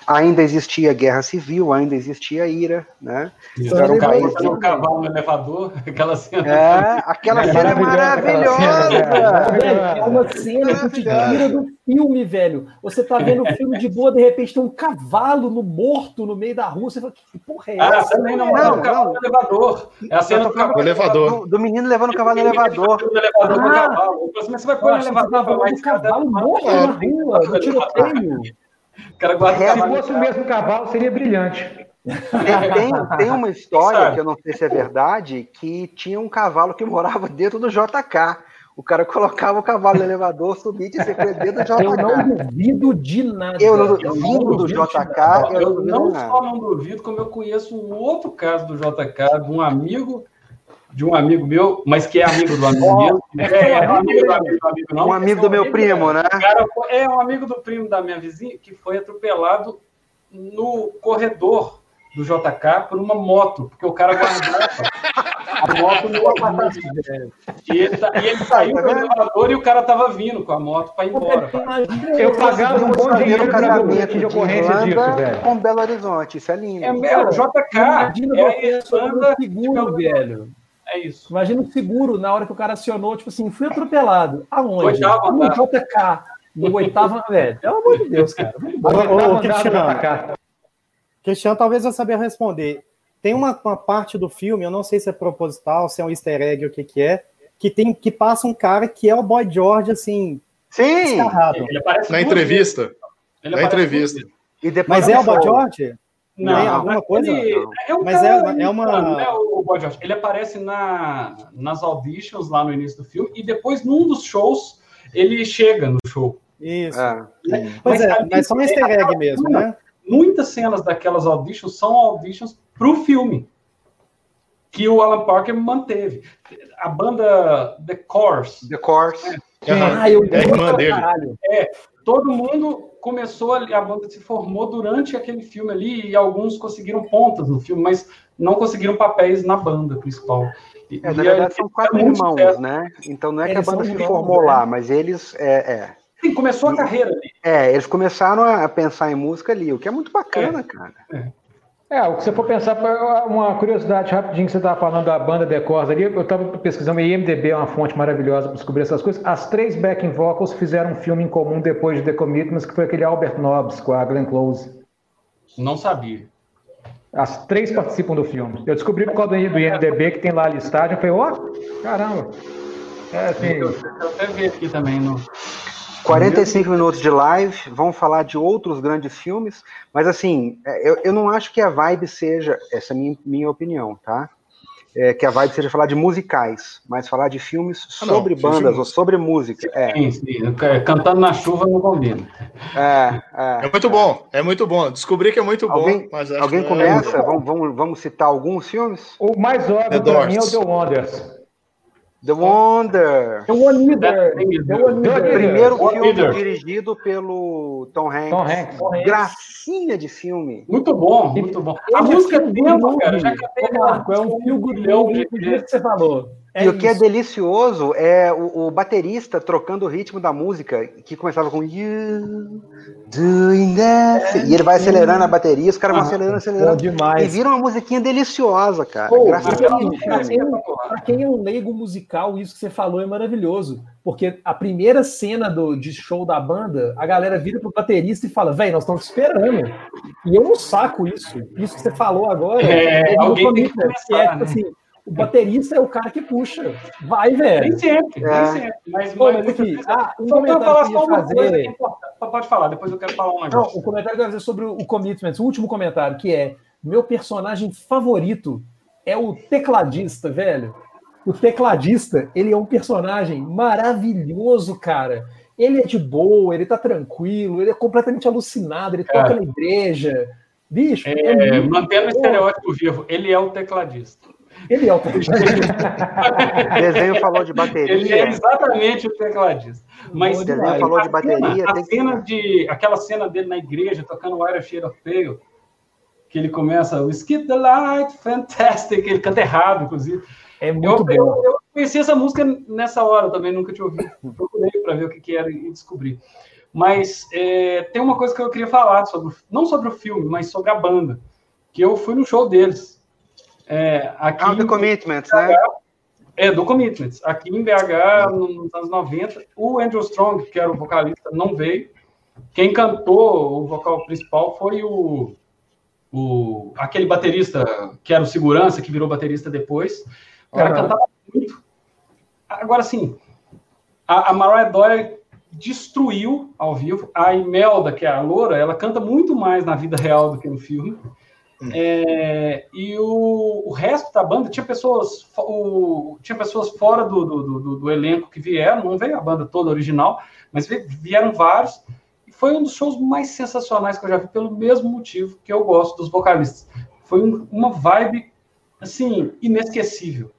S2: Ainda existia guerra civil, ainda existia ira, né?
S3: Isso,
S2: Era um
S3: o cavalo no elevador, aquela cena.
S2: É, aquela
S7: É
S2: cena é
S7: maravilhosa
S2: maravilhosa.
S5: É uma cena que te tira do filme, velho. Você tá vendo o filme de boa, de repente tem um cavalo no morto no meio da rua. Você fala, que porra é
S3: Ah,
S5: essa?
S3: também não,
S2: Não,
S3: o cavalo no elevador. É a cena do cavalo
S4: O elevador.
S2: Do, do menino levando o cavalo no elevador.
S3: Elevador do
S5: Ah.
S3: cavalo. Mas você vai pôr no elevador mais
S5: do cavalo morto
S3: É,
S5: na rua, no tiroteio.
S3: O cara guarda o
S2: É,
S7: Se fosse o mesmo cavalo, seria brilhante.
S2: Tem, tem, tem uma história,
S3: Sabe?
S2: que eu não sei se é verdade, que tinha um cavalo que morava dentro do JK. O cara colocava o cavalo no elevador, subia e secreto dentro do
S5: Eu não
S2: JK.
S5: duvido de nada.
S2: Eu não-
S3: Eu
S2: vindo do
S3: duvido de
S2: JK,
S3: nada.
S2: eu não
S3: Eu não
S2: nada.
S3: só não duvido, como eu conheço um outro caso do JK, de um amigo, de um amigo meu, mas que é amigo do amigo meu. É, é um amigo do amigo do amigo, não.
S2: Um amigo do meu primo, né?
S3: Cara é um amigo do primo da minha vizinha que foi atropelado no corredor do JK por uma moto, porque o cara guardava a moto no apartamento. E ele, tá- e ele saiu do elevador e o cara tava vindo com a moto para ir embora.
S7: Eu pagava um bom dinheiro para
S2: casamento
S7: de
S2: de
S7: ocorrência disso,
S2: Irlanda
S7: velho.
S2: com Belo Horizonte. Isso é lindo.
S3: É, é o JK, é a Irlanda
S5: o seguro, velho.
S3: É isso.
S5: Imagina o seguro na hora que o cara acionou, tipo assim, fui atropelado. Aonde?
S3: Oitavo
S5: no. JK. No oitavo, velho. Pelo amor de Deus, cara.
S6: Ô, Cristiano. Cristiano talvez eu saber responder. Tem uma, uma parte do filme, eu não sei se é proposital, se é um easter egg ou o que que é, que tem que passa um cara que é o Boy George, assim,
S2: Sim!
S6: descarrado.
S3: Ele aparece
S4: Na entrevista.
S3: vezes. Ele
S4: Na entrevista.
S2: E depois
S6: Mas é o Boy. George? Não, tem alguma coisa.
S3: É um
S6: mas
S3: cara,
S6: é, é uma.
S3: Né, o, o Ele aparece na, nas auditions lá no início do filme e depois, num dos shows, ele chega no show.
S6: Isso. É. Pois mas, é, mas só um easter egg mesmo, né?
S3: Muitas cenas daquelas auditions são auditions para o filme que o Alan Parker manteve. A banda The Course.
S2: The Course.
S3: É. Ah, eu é, irmã dele. É, todo mundo começou ali, a banda se formou durante aquele filme ali e alguns conseguiram pontas no filme, mas não conseguiram papéis na banda principal.
S2: E, é, na verdade, são quatro é irmãos, sucesso. né? Então não é eles que a banda se formou né? lá, mas eles. É, é.
S3: Sim, começou a carreira ali.
S2: É, eles começaram a pensar em música ali, o que é muito bacana, é. cara.
S7: É. É, o que você for pensar, uma curiosidade rapidinho que você estava falando da banda Decors ali, eu estava pesquisando, e IMDB é uma fonte maravilhosa para descobrir essas coisas. As três backing vocals fizeram um filme em comum depois de The Commitments, que foi aquele Albert Nobbs com a Glenn Close.
S3: Não sabia.
S7: As três participam do filme. Eu descobri por causa do IMDB que tem lá a listagem, eu falei, ó, oh, caramba.
S3: É, assim, eu, eu até vi aqui também no,
S2: 45 minutos de live, vamos falar de outros grandes filmes, mas assim, é, eu, eu não acho que a vibe seja, essa é a minha, minha opinião, tá? É, que a vibe seja falar de musicais, mas falar de filmes ah, sobre não, bandas filmes. ou sobre música. É.
S3: Sim, sim. Cantando na chuva não combina.
S4: É, é, é muito bom, é muito bom. Descobri que é muito
S2: alguém,
S4: bom.
S2: alguém começa? É vamos, vamos, vamos citar alguns filmes?
S7: O mais óbvio para mim é o The Wonders.
S2: The Wonder.
S5: The One The
S2: Wonder. Primeiro filme dirigido pelo Tom Hanks. Tom Hanks. Gracinha de filme.
S3: Muito bom, muito bom. A música é tema, cara. Já
S5: cantei Marco, é um fio good movie do jeito que você falou.
S2: É e isso. o que é delicioso é o, o, baterista trocando o ritmo da música, que começava com You doing that. É, e ele vai acelerando a bateria, os caras vão acelerando, acelerando.
S5: Demais.
S2: E vira uma musiquinha deliciosa, cara. Pô,
S5: Graças a Deus. Pra quem é um leigo musical, isso que você falou é maravilhoso. Porque a primeira cena do, de show da banda, a galera vira pro baterista e fala, velho, nós estamos esperando. E eu não saco isso. Isso que você falou agora.
S3: É, é alguém tem que
S5: que é, tipo, né? assim, o baterista é o cara que puxa. Vai, velho.
S3: Nem sempre, é. nem sempre. Mas, Pô, mas aqui, ah, um comentário falar que eu fazer... coisa é importante. Pode falar, depois eu quero falar um negócio.
S5: Não, o comentário que eu quero fazer sobre o Commitments, o último comentário, que é meu personagem favorito é o tecladista, velho. O tecladista, ele é um personagem maravilhoso, cara. Ele é de boa, ele tá tranquilo, ele é completamente alucinado, ele toca na igreja. Bicho,
S3: é, é mantendo o estereótipo vivo, ele é o tecladista.
S5: Ele é o
S2: tecladista. o desenho falou de bateria.
S3: Ele é exatamente o tecladista. Mas
S2: o desenho falou de bateria.
S3: A cena, que... de, aquela cena dele na igreja tocando Wire Shade of Pale, que ele começa o Skip the Light, Fantastic, ele canta errado, inclusive.
S5: É muito
S3: eu, eu, eu, conheci essa música nessa hora também, nunca tinha ouvido. Procurei para ver o que, que era e descobri. Mas é, tem uma coisa que eu queria falar sobre, não sobre o filme, mas sobre a banda. Que eu fui no show deles. É, aqui
S2: ah, do Commitments, BH, né?
S3: É, do Commitments. Aqui em BH, nos anos 90, o Andrew Strong, que era o vocalista, não veio. Quem cantou o vocal principal foi o, o aquele baterista que era o segurança, que virou baterista depois. O cara uhum. cantava muito. Agora, sim, a, a Mariah Doyle destruiu ao vivo. A Imelda, que é a loura, ela canta muito mais na vida real do que no filme. É, e o, o, resto da banda tinha pessoas, o, tinha pessoas fora do, do, do, do, elenco que vieram, não veio a banda toda original, mas vieram vários. E foi um dos shows mais sensacionais que eu já vi, pelo mesmo motivo que eu gosto dos vocalistas. Foi um, uma vibe, assim, inesquecível.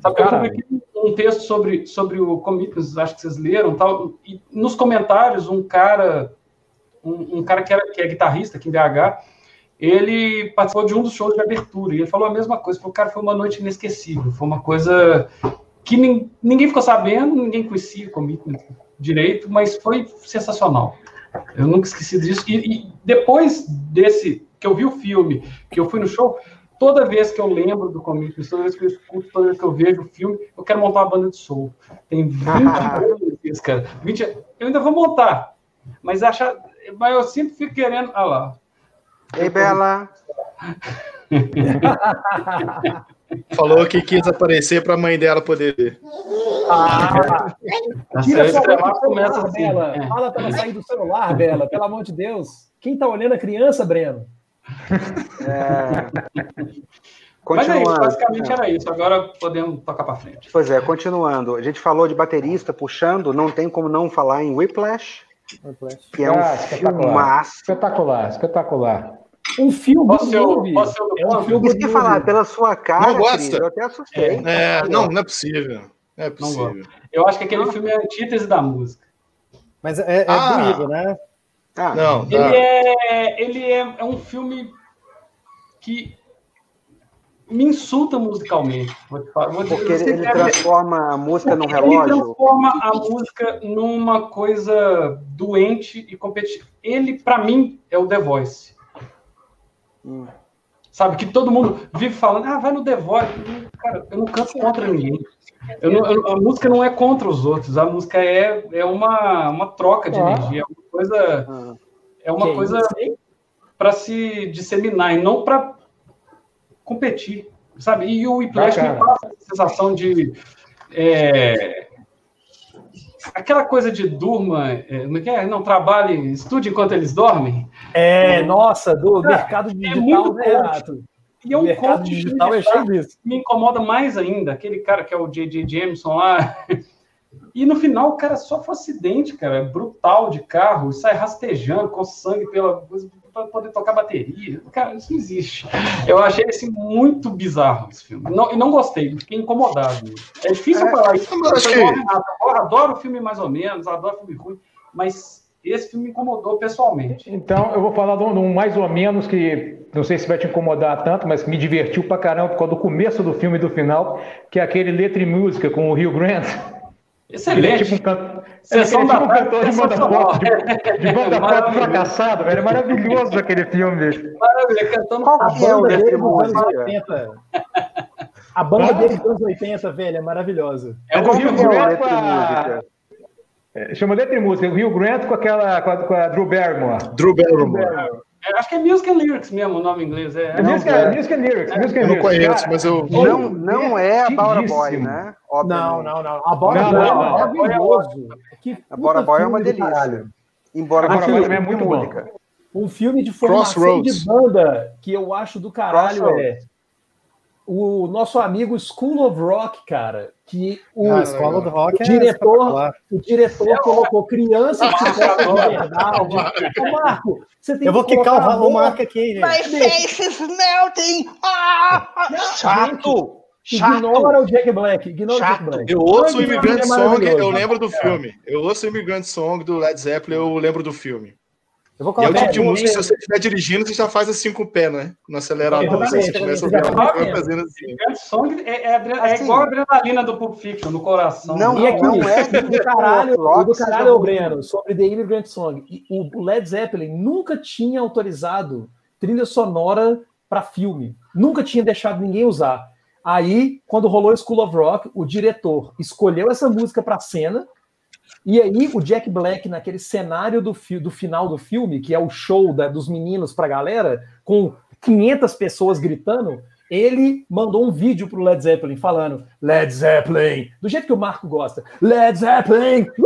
S3: Sabe, eu publiquei um texto sobre, sobre o Commitments, acho que vocês leram, tal, e nos comentários, um cara, um, um cara que, era, que é guitarrista aqui em BH, ele participou de um dos shows de abertura e ele falou a mesma coisa. Falou, cara, foi uma noite inesquecível. Foi uma coisa que ninguém ficou sabendo, ninguém conhecia o commitment direito, mas foi sensacional. Eu nunca esqueci disso. E, e, depois desse, que eu vi o filme, que eu fui no show, toda vez que eu lembro do commitment, toda vez que eu escuto, toda vez que eu vejo o filme, eu quero montar uma banda de soul. Tem 20 anos, cara. 20, eu ainda vou montar, mas, acha, mas eu sempre fico querendo. Ah lá,
S2: Ei, Bela!
S4: Falou que quis aparecer para a mãe dela poder ver.
S5: Ah, tira sua celular, começa assim. Bela. É. Fala para ela sair do celular, Bela, pelo amor de Deus. Quem tá olhando a criança, Breno?
S2: É...
S3: Mas é isso,
S2: Continuando.
S3: basicamente era isso. Agora podemos tocar pra frente.
S2: Pois é, continuando. A gente falou de baterista puxando, não tem como não falar em Whiplash, que é um
S7: Ah, espetacular.
S2: filmaço.
S7: Espetacular, espetacular.
S5: Um filme
S3: Posso
S5: movie.
S3: posso o
S5: É um filme
S2: Isso que falar, pela sua cara,
S4: Não gosta?
S2: Cris, eu até assustei.
S4: É, não, não é possível. Não é possível.
S3: Eu acho que aquele filme é a antítese da música.
S6: Mas é, é
S4: Ah.
S6: doído, né?
S2: Ah,
S4: Não,
S3: Ele,
S4: não.
S3: é, ele é, é um filme que me insulta musicalmente. Vou te falar. Vou te-
S2: Porque ele, ele
S3: deve-
S2: transforma a música num
S3: Ele
S2: relógio.
S3: transforma a música numa coisa doente e competitiva. Ele, pra mim, é o The Voice.
S2: Hum.
S3: Sabe, que todo mundo vive falando, ah, vai no The Voice. Cara, eu não canto contra ninguém. Eu não- eu- a música não é contra os outros, a música é, é uma, uma troca de
S7: Ah.
S3: energia, é uma coisa,
S2: Ah.
S3: é uma
S5: Que
S3: coisa para se disseminar e não para competir, sabe? E o Whiplash me passa essa sensação de é, aquela coisa de durma, é, como é que é? Não trabalhe, estude enquanto eles dormem.
S5: É, nossa, do mercado digital,
S3: é muito
S5: né,
S3: coach.
S5: Renato?
S3: E é um coach
S5: digital é cheio disso.
S3: me incomoda mais ainda, aquele cara que é o J.J. Jameson lá. E no final o cara sofre um acidente, cara, é brutal de carro, sai rastejando com sangue pela para poder tocar bateria. Cara, isso não existe. Eu achei esse muito bizarro esse filme. Não, e não gostei, fiquei incomodado. É difícil
S2: É,
S3: falar isso. Eu
S4: que-
S3: eu adoro filme mais ou menos, adoro filme ruim, mas esse filme me incomodou pessoalmente.
S7: Então, eu vou falar de um, mais ou menos que não sei se vai te incomodar tanto, mas que me divertiu pra caramba por causa do começo do filme e do final, que é aquele letra e música com o Rio Grant. Ele é
S3: Excelente.
S7: tipo um, can... ele é
S3: Sessão
S7: tipo
S3: da
S7: um cantor de banda pop, de, de banda pop fracassado, velho. É maravilhoso aquele filme.
S3: Maravilha, cantando
S2: Qual
S5: A
S2: é
S5: banda dele dos anos
S2: música?
S5: 80. A banda dele dos anos 80, velho, é maravilhosa.
S3: É o Rio
S7: Grant
S2: letra
S7: com a... É, Chama letra e música. O Rio Grant com aquela com a, com a Drew Barrymore.
S4: Drew Barrymore.
S3: É, acho que é Music and Lyrics mesmo o nome em inglês. É,
S7: É music,
S2: é.
S7: music and lyrics, music and
S4: Eu não conheço,
S7: Cara,
S4: mas eu.
S2: Não, não é a Bora Boy, né?
S5: Não,
S2: Obviamente.
S5: não, não. A Bora
S7: Não,
S5: Boy é
S7: não, não.
S5: maravilhoso.
S2: A Bora Boy é uma delícia. Embora
S7: A Bora Boy também é muito
S2: única.
S5: Um filme de formação
S4: Crossroads.
S5: de banda que eu acho do caralho
S2: Crossroads.
S5: é o nosso amigo School of Rock, cara, que o,
S6: a escola do rock
S5: o
S6: é
S5: diretor,
S6: espetacular.
S5: o diretor colocou crianças que gostam de verdade. Ô, Marco, você tem
S6: Eu vou
S5: que
S6: quicar o, Marco aqui, gente.
S2: face is melting! Ah! Chato!
S5: Ignora o Jack Black. Ignora o Jack
S2: Chato.
S5: Black.
S4: Eu ouço o Immigrant
S5: é
S4: Song, eu lembro do filme. Eu ouço o Immigrant Song do Led Zeppelin, eu lembro do filme.
S6: Eu vou
S4: E é o
S6: colocar
S4: tipo de música, se você estiver dirigindo, você já faz assim com o pé, né? No acelerador, se você
S5: Exatamente,
S4: alguma coisa fazendo assim.
S3: Grande Song é, é, adre- é
S2: Assim.
S3: igual a adrenalina do Pulp Fiction, no coração.
S2: Não,
S5: E aqui,
S2: não é
S5: o do caralho, o do caralho, ô,
S2: ruim.
S5: Breno, sobre The Immigrant Song. E o Led Zeppelin nunca tinha autorizado trilha sonora para filme. Nunca tinha deixado ninguém usar. Aí, quando rolou School of Rock, o diretor escolheu essa música para cena. E aí, o Jack Black, naquele cenário do, fi- do final do filme, que é o show da- dos meninos pra galera, com 500 pessoas gritando, ele mandou um vídeo pro Led Zeppelin falando Led Zeppelin, do jeito que o Marco gosta. Led Zeppelin! Uh!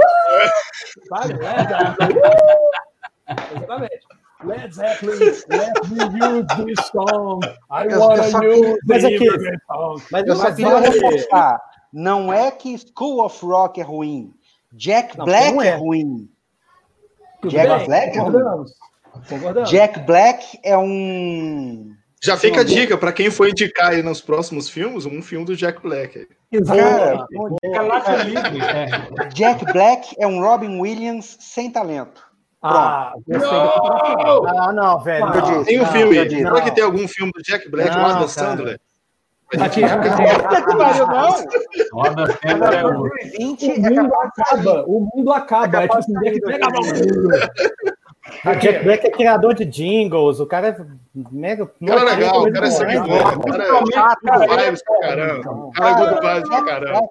S5: Sabe? Led Zeppelin! Uh! Exatamente. Led Zeppelin, let me use this song. I wanna use immigrant song.
S6: Mas,
S2: Eu só queria reforçar. Não é que School of Rock é ruim. Jack
S6: Não,
S2: Black
S6: não
S2: é.
S6: é.
S2: ruim.
S5: Tudo
S2: Jack
S5: bem,
S2: Black?
S5: Concordamos. Concordamos.
S2: Jack Black é um.
S4: Já fica a dica para quem for indicar aí nos próximos filmes, um filme do Jack Black.
S2: Cara,
S3: livre. É.
S2: Jack Black é um Robin Williams sem talento.
S5: Ah, gostei da comparação.
S6: Ah, não, velho. Não.
S2: disse.
S4: Tem um
S2: Não,
S4: filme, será que tem algum filme do Jack Black,
S6: Não,
S4: o Adam
S6: cara.
S4: Sandler?
S7: Aqui,
S3: Roda sempre é o-
S2: 2020
S5: O
S2: é
S5: mundo acaba, o mundo acaba.
S2: É
S5: É tipo Jack
S2: sair
S5: pega a mão.
S6: O Jack Black é criador de jingles, o cara é mega.
S4: O cara é legal, o cara é sangue bom, o cara é
S2: Chato,
S4: good vibes pra caramba. O cara é good vibes pra caramba.
S2: Black-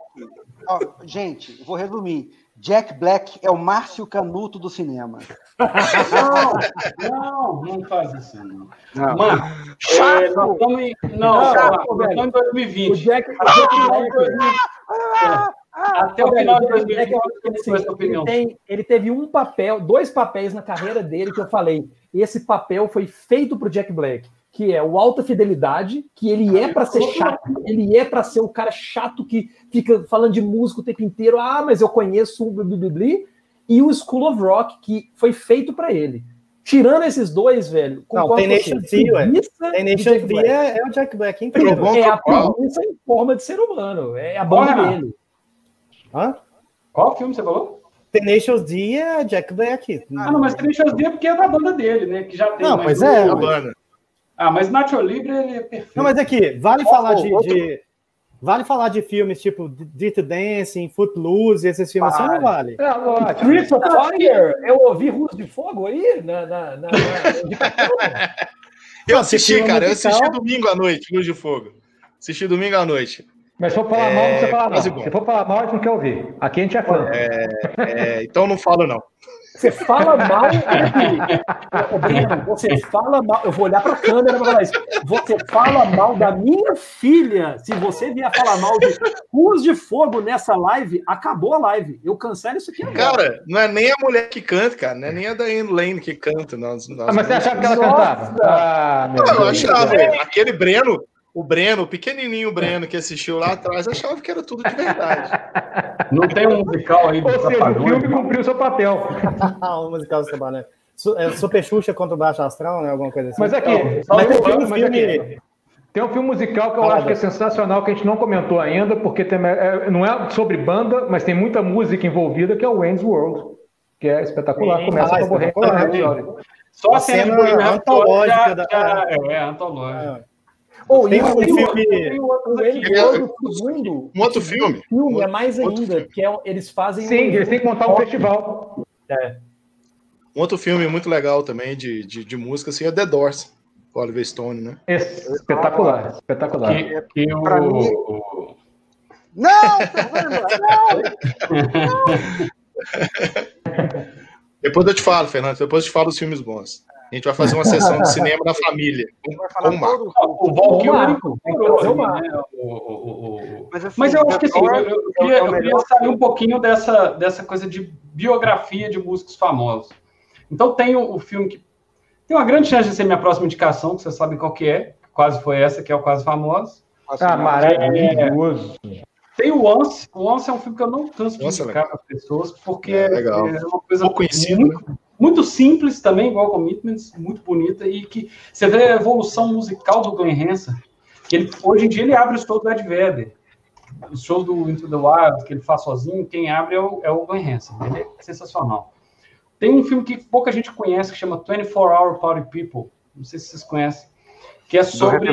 S2: ó, gente, vou resumir. Jack Black é o Márcio Canuto do cinema.
S3: Não, não, não faz isso. Não.
S2: Não.
S3: Mano, é, estamos em, não,
S5: Não, chato,
S3: estamos
S5: velho.
S3: em
S5: O
S3: 2020.
S5: Jack, o Jack Black,
S3: Até o final de
S5: Jack Black,
S3: 2020,
S5: eu
S3: eu
S5: acho que, assim, ele, tem- ele teve um papel, dois papéis na carreira dele que eu falei. Esse papel foi feito pro Jack Black, que é o alta fidelidade, que ele é para ser chato, ele é para ser o cara chato que fica falando de música o tempo inteiro. Ah, mas eu conheço o blibli e o School of Rock que foi feito para ele. Tirando esses dois, velho,
S6: Não, tem D, ué.
S5: Jack
S6: D é, é o Jack Black inteiro.
S4: Bom,
S5: É a preguiça em forma de ser humano. É a banda
S3: Olha.
S5: dele.
S6: Hã?
S3: Qual filme você falou?
S6: Tenacious D é Jack Black.
S3: Ah, não, mas Tenacious D é porque é da banda dele, né? Que já tem.
S6: Não,
S3: mas
S6: pois
S3: o-
S6: é,
S4: A banda.
S3: Ah, mas Nacho Libre ele é perfeito.
S6: Não, mas aqui, vale falar de,
S2: outro-
S6: de- Vale falar de filmes tipo Dirty Dancing, Footloose, esses filmes assim, não vale.
S7: É, lógico.
S5: Streets of Fire, eu ouvi Ruas de Fogo aí na, na, na, na.
S4: Eu assisti, cara. Eu assisti domingo à noite, Luz de Fogo. Assisti domingo à noite.
S7: Mas se for falar
S4: É,
S7: mal, não precisa falar mal. Se for falar mal, a gente não quer ouvir. Aqui a gente é fã.
S4: É, então não falo, não.
S5: Você fala mal, Ô, Breno, você fala mal, eu vou olhar pra câmera pra falar isso. Você fala mal da minha filha. Se você vier falar mal de Ruas de Fogo nessa live, acabou a live. Eu cancelo isso aqui agora.
S4: Cara, não é nem a mulher que canta, cara. Não é nem a Diane Lane que canta. Nós, nós
S7: Ah, mas você achava que ela
S5: Nossa!
S7: cantava? Ah, meu
S4: Não, eu achava, velho. Aquele Breno, o Breno, o pequenininho Breno que assistiu lá atrás, achava que era tudo de verdade.
S3: Não tem um musical aí
S7: Ou seja, o filme cumpriu seu papel.
S6: Ah, o musical do. Su- é, Super Xuxa contra o Baixo Astral, né? Alguma coisa assim.
S7: Mas aqui,
S3: Só
S6: Mas tem um
S7: mas
S6: filme.
S7: aqui, tem um filme musical que eu
S6: Fala,
S7: acho que é sensacional, que a gente não comentou ainda, porque tem- é- não é sobre banda, mas tem muita música envolvida, que é o Wayne's World, que é espetacular.
S6: Sim,
S7: Começa
S6: ah,
S7: com a da Rhapsody.
S3: Só a cena
S6: antológica da-
S3: já- É, é antológica.
S5: Ou
S6: Tem
S5: e
S6: um
S5: o-
S6: filme-
S5: tem
S4: é- Um outro filme.
S5: filme é mais ainda,
S4: filme.
S5: que é, eles fazem.
S7: Sim, eles têm que montar um festival.
S4: Um outro filme muito legal também de, de, de música assim, é The Doors, com Oliver Stone, né?
S7: Espetacular, espetacular.
S3: Que, que o,
S2: Pra mim- Não, Fernanda, não!
S4: Depois eu te falo, Fernando, depois eu te falo os filmes bons. A gente vai fazer uma sessão de cinema na família. Com, o Marco.
S3: o Val
S5: Ô,
S3: Kilmer
S5: Marco, tem que
S3: incorporou
S5: trazer o
S3: ali,
S5: Marco.
S3: né? O- o- o- o-
S2: Mas, assim,
S3: Mas eu acho que assim, eu, queria,
S2: é
S3: eu queria sair um pouquinho dessa, dessa coisa de biografia de músicos famosos. Então tem o, o filme que tem uma grande chance de ser minha próxima indicação, que vocês sabem qual que é, quase foi essa, que é o Quase Famoso.
S7: Ah, maravilhoso.
S3: Tem o Once, o Once é um filme que eu não canso de
S4: é
S3: indicar para as pessoas, porque
S4: É,
S3: é, uma coisa
S4: Pouco conhecido,
S3: muito, simples também, igual Commitments, muito bonita, e que você vê a evolução musical do Glenn Hansen. que Ele, hoje em dia ele abre o show do Ed Vedder, o show do Into the Wild, que ele faz sozinho, quem abre é o, é o Glenn Hansen. Ele é sensacional. Tem um filme que pouca gente conhece, que chama 24 Hour Party People, não sei se vocês conhecem, que é sobre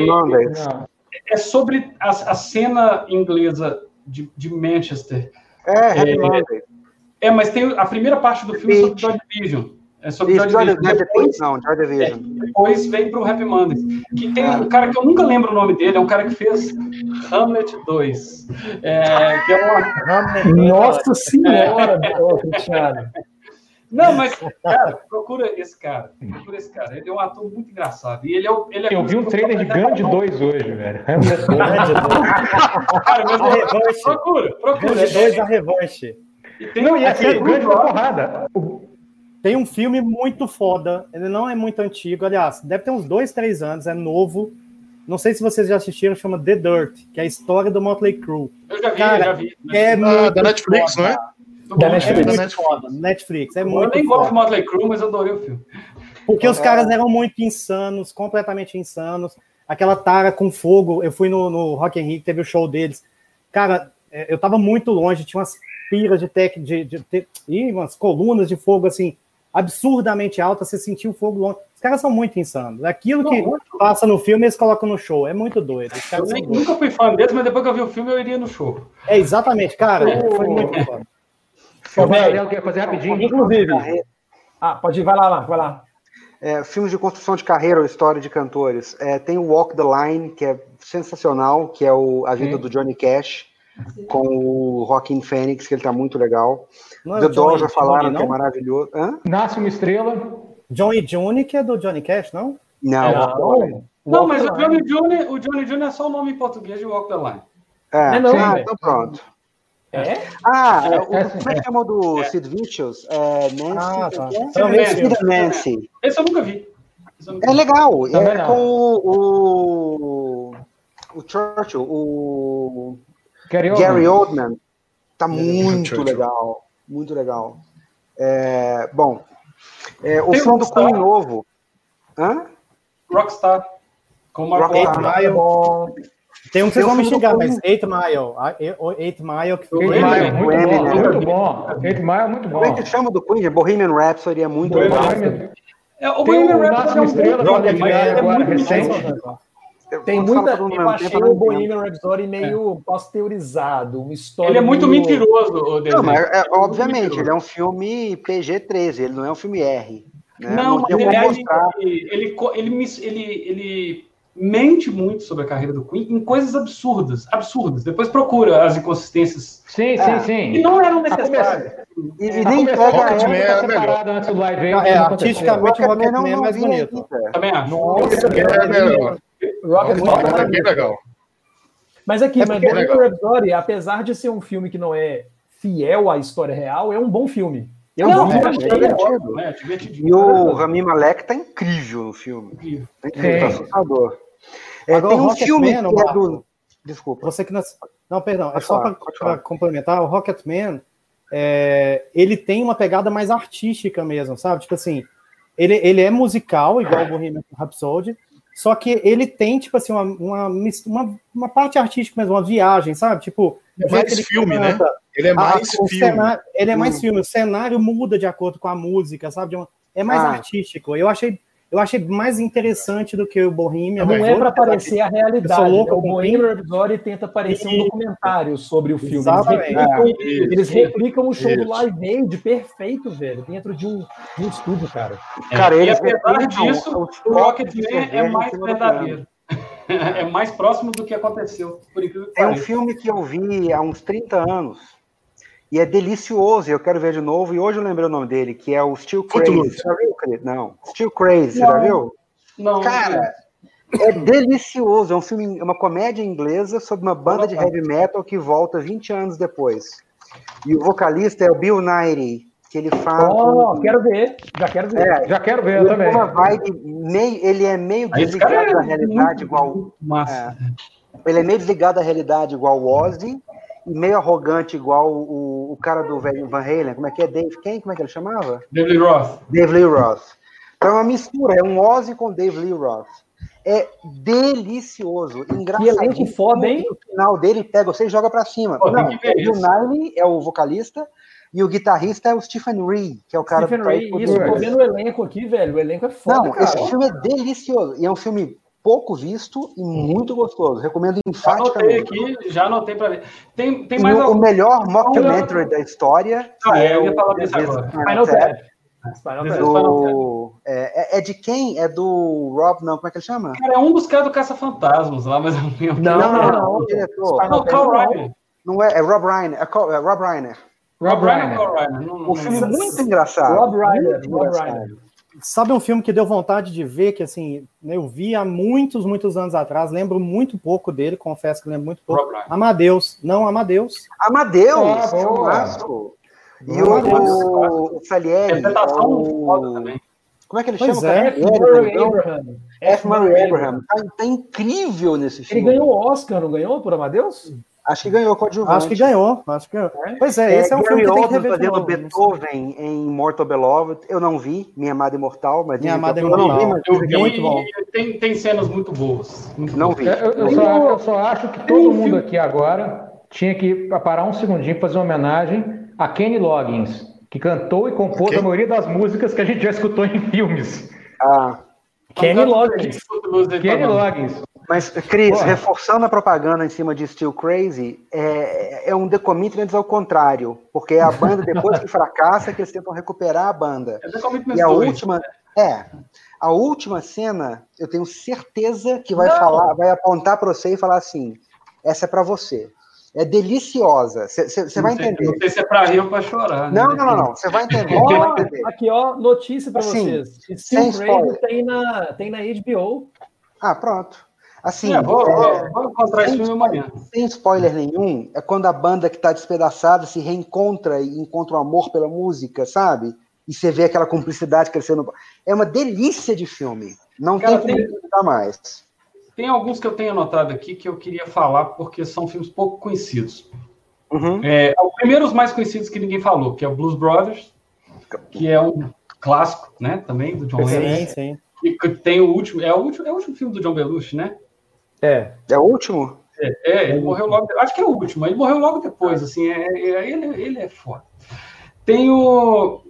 S3: é sobre a, a cena inglesa de, de Manchester.
S2: É,
S3: É. É, mas tem a primeira parte do filme sobre Division. É sobre
S2: Isso,
S3: Joy
S2: Joy
S3: Division. Depois,
S2: não, Joy Division.
S3: depois vem pro Happy Monday. Que tem um cara que eu nunca lembro o nome dele, é um cara que fez Hamlet 2. É, que é uma,
S5: Nossa senhora, ô, Cristiano.
S3: Não, mas, cara, procura esse cara. Procura esse cara. Ele é um ator muito engraçado. E ele é, o- ele é
S7: Eu vi um trailer de Gandhi 2 hoje, velho.
S3: Cara, mas
S6: A revanche.
S3: procura, procura.
S6: Grande dois a revanche.
S3: E tem
S7: Não, e
S3: aqui,
S7: o Gandhi da porrada. O-
S6: Tem um filme muito foda, ele não é muito antigo, aliás, deve ter uns dois, três anos, é novo. Não sei se vocês já assistiram, chama The Dirt, que é a história do Motley Crue.
S3: Eu já vi,
S6: Cara,
S3: eu já vi.
S6: É
S4: Ah,
S6: muito
S4: da Netflix,
S6: foda.
S4: não é?
S3: Muito
S5: Da
S3: bom.
S6: É
S5: Netflix.
S6: muito
S4: Netflix.
S6: foda. Netflix, é
S3: Eu
S6: muito
S3: nem gosto de
S6: foda.
S3: Motley Crue, mas eu adorei o filme.
S6: Porque os caras eram muito insanos, completamente insanos. Aquela tara com fogo, eu fui no, no Rock in Rio, teve o show deles. Cara, é, eu tava muito longe, tinha umas piras de tec, de, de, de, ih, umas colunas de fogo assim, absurdamente altas, você sentiu o fogo longe. Os caras são muito insanos. Aquilo que
S3: Não,
S6: passa no filme, eles colocam no show. É muito doido. Os
S3: Eu nem- nunca fui fã deles, mas depois que eu vi o filme, eu iria no show.
S6: É exatamente, cara. Foi muito
S7: quer fazer rapidinho.
S5: Inclusive. Ah, pode ir, vai lá, Marco, vai lá.
S2: É, filmes de construção de carreira ou história de cantores. É, tem o Walk the Line, que é sensacional, que é o, a vida
S7: Sim.
S2: do Johnny Cash, com o Joaquin Phoenix, que ele tá muito legal.
S6: Não é
S2: The
S6: Johnny-
S2: já falaram
S6: Johnny,
S2: que é
S6: não?
S2: maravilhoso. Hã?
S7: Nasce uma estrela.
S6: Johnny Johnny, que é do Johnny Cash, não?
S2: Não,
S5: É, não.
S3: Não, mas o Johnny Jr., o Johnny Jr. é só o nome em português de Walk the Line.
S2: É,
S5: É não,
S2: ah,
S5: velho.
S2: então pronto.
S5: É?
S2: Ah,
S7: É,
S2: o,
S7: é,
S2: como é que chama o do Sid Vicious? É, Nancy.
S6: Ah, tá.
S2: é?
S6: Então,
S3: Nancy.
S2: Nancy.
S3: Esse eu nunca vi. Eu nunca
S2: É
S3: vi.
S2: legal.
S7: Também
S2: É
S7: não.
S2: com o, o, o Churchill, o
S7: Gary
S2: Gary
S7: Oldman.
S2: Oldman. Tá muito legal. Muito legal. É, bom, é, o
S3: Tem
S2: som do? Queen novo. Hã?
S3: Rockstar. Com Mark
S2: Rockstar.
S6: Mile.
S5: Bom,
S6: Tem um que vocês vão me xingar, mas Eight Mile. ah, e- o Eight Mile que foi.
S7: Eight
S3: Ele-
S7: Mile, muito
S2: ele-
S7: bom, muito bom. Eight Mile é muito
S2: Como é
S7: bom.
S2: que chama do Queen? Bohemian Rhapsody é muito
S3: Bohemian
S2: legal.
S7: Bohemian-
S3: É, o Bohemian Rhapsody é um
S7: Máximo Estrela,
S3: bom é
S2: falar
S5: muita.
S2: todo mundo
S5: Eu
S2: ao mesmo
S5: achei
S2: tempo,
S5: o
S2: eu não lembro.
S5: Bohemian Rhapsody meio pasteurizado, uma história.
S3: Ele é muito
S5: meio-
S3: mentiroso, o
S2: Não, mas é,
S3: muito
S2: obviamente,
S3: mentiroso.
S2: ele é um filme PG-13, ele não é um filme R. Né?
S3: Não, mas
S2: tem
S3: ele, ele, ele, ele, ele, mente muito sobre a carreira do Queen em coisas absurdas, absurdas. Depois procura as inconsistências.
S7: Sim, sim, sim.
S3: E não eram necessárias.
S2: E, e nem
S7: começar
S2: entrega
S7: com a
S2: a
S4: Rocket Man
S7: época
S4: é melhor.
S7: separada antes do Live Aid.
S6: É,
S7: não
S6: artisticamente-
S2: Rocket
S6: Rocket
S2: Man
S6: Man é
S2: não,
S6: mais
S2: não
S6: bonito.
S3: Também acho.
S6: Nossa,
S4: É melhor.
S5: Rocket
S6: É
S5: Man
S6: muito
S4: É bem legal.
S5: Mas aqui,
S6: É
S5: mas
S6: porque-
S5: Bohemian Rhapsody, apesar de ser um filme que não é fiel à história real, é um bom filme. Eu
S3: Não,
S5: vi,
S2: é,
S5: achei
S2: é divertido.
S3: Divertidinho.
S2: E o Rami Malek tá incrível no filme.
S3: Incrível.
S2: Tá incrível, tá assustador. É,
S6: Agora,
S2: tem um
S6: Rocket
S2: filme
S6: Man,
S2: que é do. Desculpa.
S6: Você que não. Não, perdão, é
S2: Pode
S6: só
S2: falar, pode falar.
S6: para complementar, o Rocketman, é, ele tem uma pegada mais artística mesmo, sabe? Tipo assim, ele, ele é musical, igual o Bohemian Rhapsody, só que ele tem, tipo assim, uma, uma, uma, uma parte artística mesmo, uma viagem, sabe? Tipo,
S4: É mais filme, né?
S6: canta,
S4: Ele é
S6: a-
S4: mais
S6: o
S4: filme.
S6: cenário- ele é mais filme, o cenário muda de acordo com a música, sabe? É mais
S2: Ah.
S6: artístico. Eu achei, eu achei mais interessante do que o Bohemian.
S5: Não é para parecer a
S6: Eu
S5: realidade.
S6: sou louco
S5: né? O Bohemian Rhapsody tenta parecer um documentário sobre o filme. Eles
S6: Exatamente.
S5: replicam,
S4: Isso.
S5: eles replicam o show do
S4: Isso.
S5: Live Aid perfeito, velho, dentro de um, de um estúdio, cara.
S2: Cara,
S3: e
S2: eles
S3: apesar disso, o
S2: copos
S3: Rocket
S2: de
S3: Man é mais
S2: do
S3: verdadeiro. É mais próximo do que aconteceu, por incrível que
S2: Tem um filme que eu vi há uns 30 anos. E é delicioso, e eu quero ver de novo. E hoje eu lembrei o nome dele, que é o Still Crazy.
S4: Footloose.
S2: Você já viu, querido? Não. Still Crazy, você já viu?
S3: Não,
S2: Cara, é delicioso. É um filme, é uma comédia inglesa sobre uma banda de heavy metal que volta 20 anos depois. E o vocalista é o Bill Nighy, que ele faz.
S5: Oh,
S2: um-
S5: quero ver, já quero ver.
S2: É,
S7: Já quero ver
S2: ele
S7: também.
S2: uma vibe meio, ele é meio desligado
S3: é
S2: da realidade,
S3: muito,
S2: igual
S3: muito massa.
S2: ele é meio desligado da realidade igual o Ozzy e meio arrogante igual o, o cara do velho Van Halen, como é que é Dave? Quem? Como é que ele chamava?
S3: David Roth.
S2: Dave Lee Roth. Então é uma mistura, é um Ozzy com Dave Lee Roth. É delicioso,
S5: Que
S2: engraçado.
S5: elenco foda, hein?
S2: No final dele pega você e joga pra cima.
S3: Pô, tem
S2: Não,
S3: que ver
S2: o. Nighy é o vocalista e o guitarrista é o Stephen Ray, que é o cara
S5: Stephen
S2: do
S5: Ray,
S2: Type
S5: isso, tô vendo o elenco aqui, velho. O elenco é foda,
S2: Não,
S5: cara.
S2: esse filme é delicioso e é um filme pouco visto e muito gostoso. Recomendo
S3: Já anotei
S2: enfaticamente.
S3: aqui, já anotei pra ver. Tem, tem mais
S2: o, o
S3: algum?
S2: melhor mockumentary da história.
S3: Ah,
S2: que
S3: é, eu ia
S2: o
S3: falar disso agora.
S5: Spinal Tap.
S2: Do, é, é- é de quem? É do Rob, não, como é que ele chama?
S3: Cara, é um dos caras do Caça-Fantasmas lá, mas eu não lembro.
S5: Não, não, não.
S2: o diretor.
S3: Não, Carl Reiner.
S2: Não é, é Rob Reiner. É, é Rob Reiner.
S7: Rob Reiner.
S3: Reiner. Não, não
S2: O filme é muito engraçado.
S5: Rob Reiner, Rob. Reiner.
S6: Sabe um filme que deu vontade de ver, que assim, né, eu vi há muitos, muitos anos atrás, lembro muito pouco dele, confesso que lembro muito pouco. Amadeus, não Amadeus.
S2: Amadeus,
S7: boa.
S2: filmaço. E
S6: Amadeus.
S2: o, o Salieri, é
S3: foda
S2: o,
S3: também.
S2: como é que ele
S6: Pois
S2: chama?
S6: é?
S5: F.
S2: Ele,
S5: Murray Abraham.
S2: F. Murray Abraham. Tá, tá incrível nesse
S5: Ele
S2: filme.
S5: ganhou o Oscar, não ganhou, por Amadeus?
S2: Acho que ganhou coadjuvante.
S6: Acho que ganhou, acho que ganhou. Pois é, esse é, um filme
S2: Gary
S6: que tem que
S2: fazendo
S6: novo.
S2: Beethoven em Mortal Beloved. Eu não vi, Minha Amada Imortal, mas
S6: Minha Amada
S2: é- eu não vi,
S6: Imortal.
S2: mas
S3: Eu
S2: que
S3: vi,
S2: é
S6: muito bom.
S3: tem, tem cenas muito boas. Muito
S2: Não
S3: boas.
S2: vi.
S7: Eu, eu só, eu só acho que todo mundo aqui agora tinha que parar um segundinho para fazer uma homenagem a Kenny Loggins, que cantou e compôs a maioria das músicas que a gente já escutou em filmes.
S2: Ah,
S5: Kenny Loggins.
S7: Kenny Loggins.
S2: Mas, Cris,
S7: Porra.
S2: reforçando a propaganda em cima de Still Crazy, é, é um The Commitments ao contrário, porque é a banda, depois que fracassa, que eles tentam recuperar a banda.
S3: É The Commitments
S2: E a
S3: 2.
S2: última, é, a última cena, eu tenho certeza que vai
S5: Não.
S2: falar, vai apontar para você e falar assim: essa é para você. É deliciosa. Você vai
S3: Não
S2: entender.
S3: Não sei se é pra rir ou pra chorar. né?
S2: Não, não, não, não. Você vai entender. Vai entender.
S5: aqui, ó, notícia pra
S2: Assim,
S5: vocês. Steel Crazy tem na, tem na HBO.
S2: Ah, pronto. Assim,
S3: É, vou,
S2: é,
S3: vou, encontrar esse filme amanhã.
S2: sem spoiler nenhum, é quando a banda que tá despedaçada se reencontra e encontra o amor pela música, sabe? E você vê aquela cumplicidade crescendo. É uma delícia de filme. Não
S3: Cara,
S2: tem como
S3: tem-
S2: mais.
S3: Tem alguns que eu tenho anotado aqui que eu queria falar porque são filmes pouco conhecidos.
S2: Uhum.
S3: É, o primeiro, os mais conhecidos que ninguém falou, que é o Blues Brothers, que é um clássico, né, também, do John Lennon.
S6: Sim, sim.
S3: E que tem o último, é o último, é o último filme do John Belushi, né?
S5: É.
S2: É o último?
S3: É, ele morreu logo, acho que é o último, ele morreu logo depois, assim, é, é- ele, ele é foda. Tem o,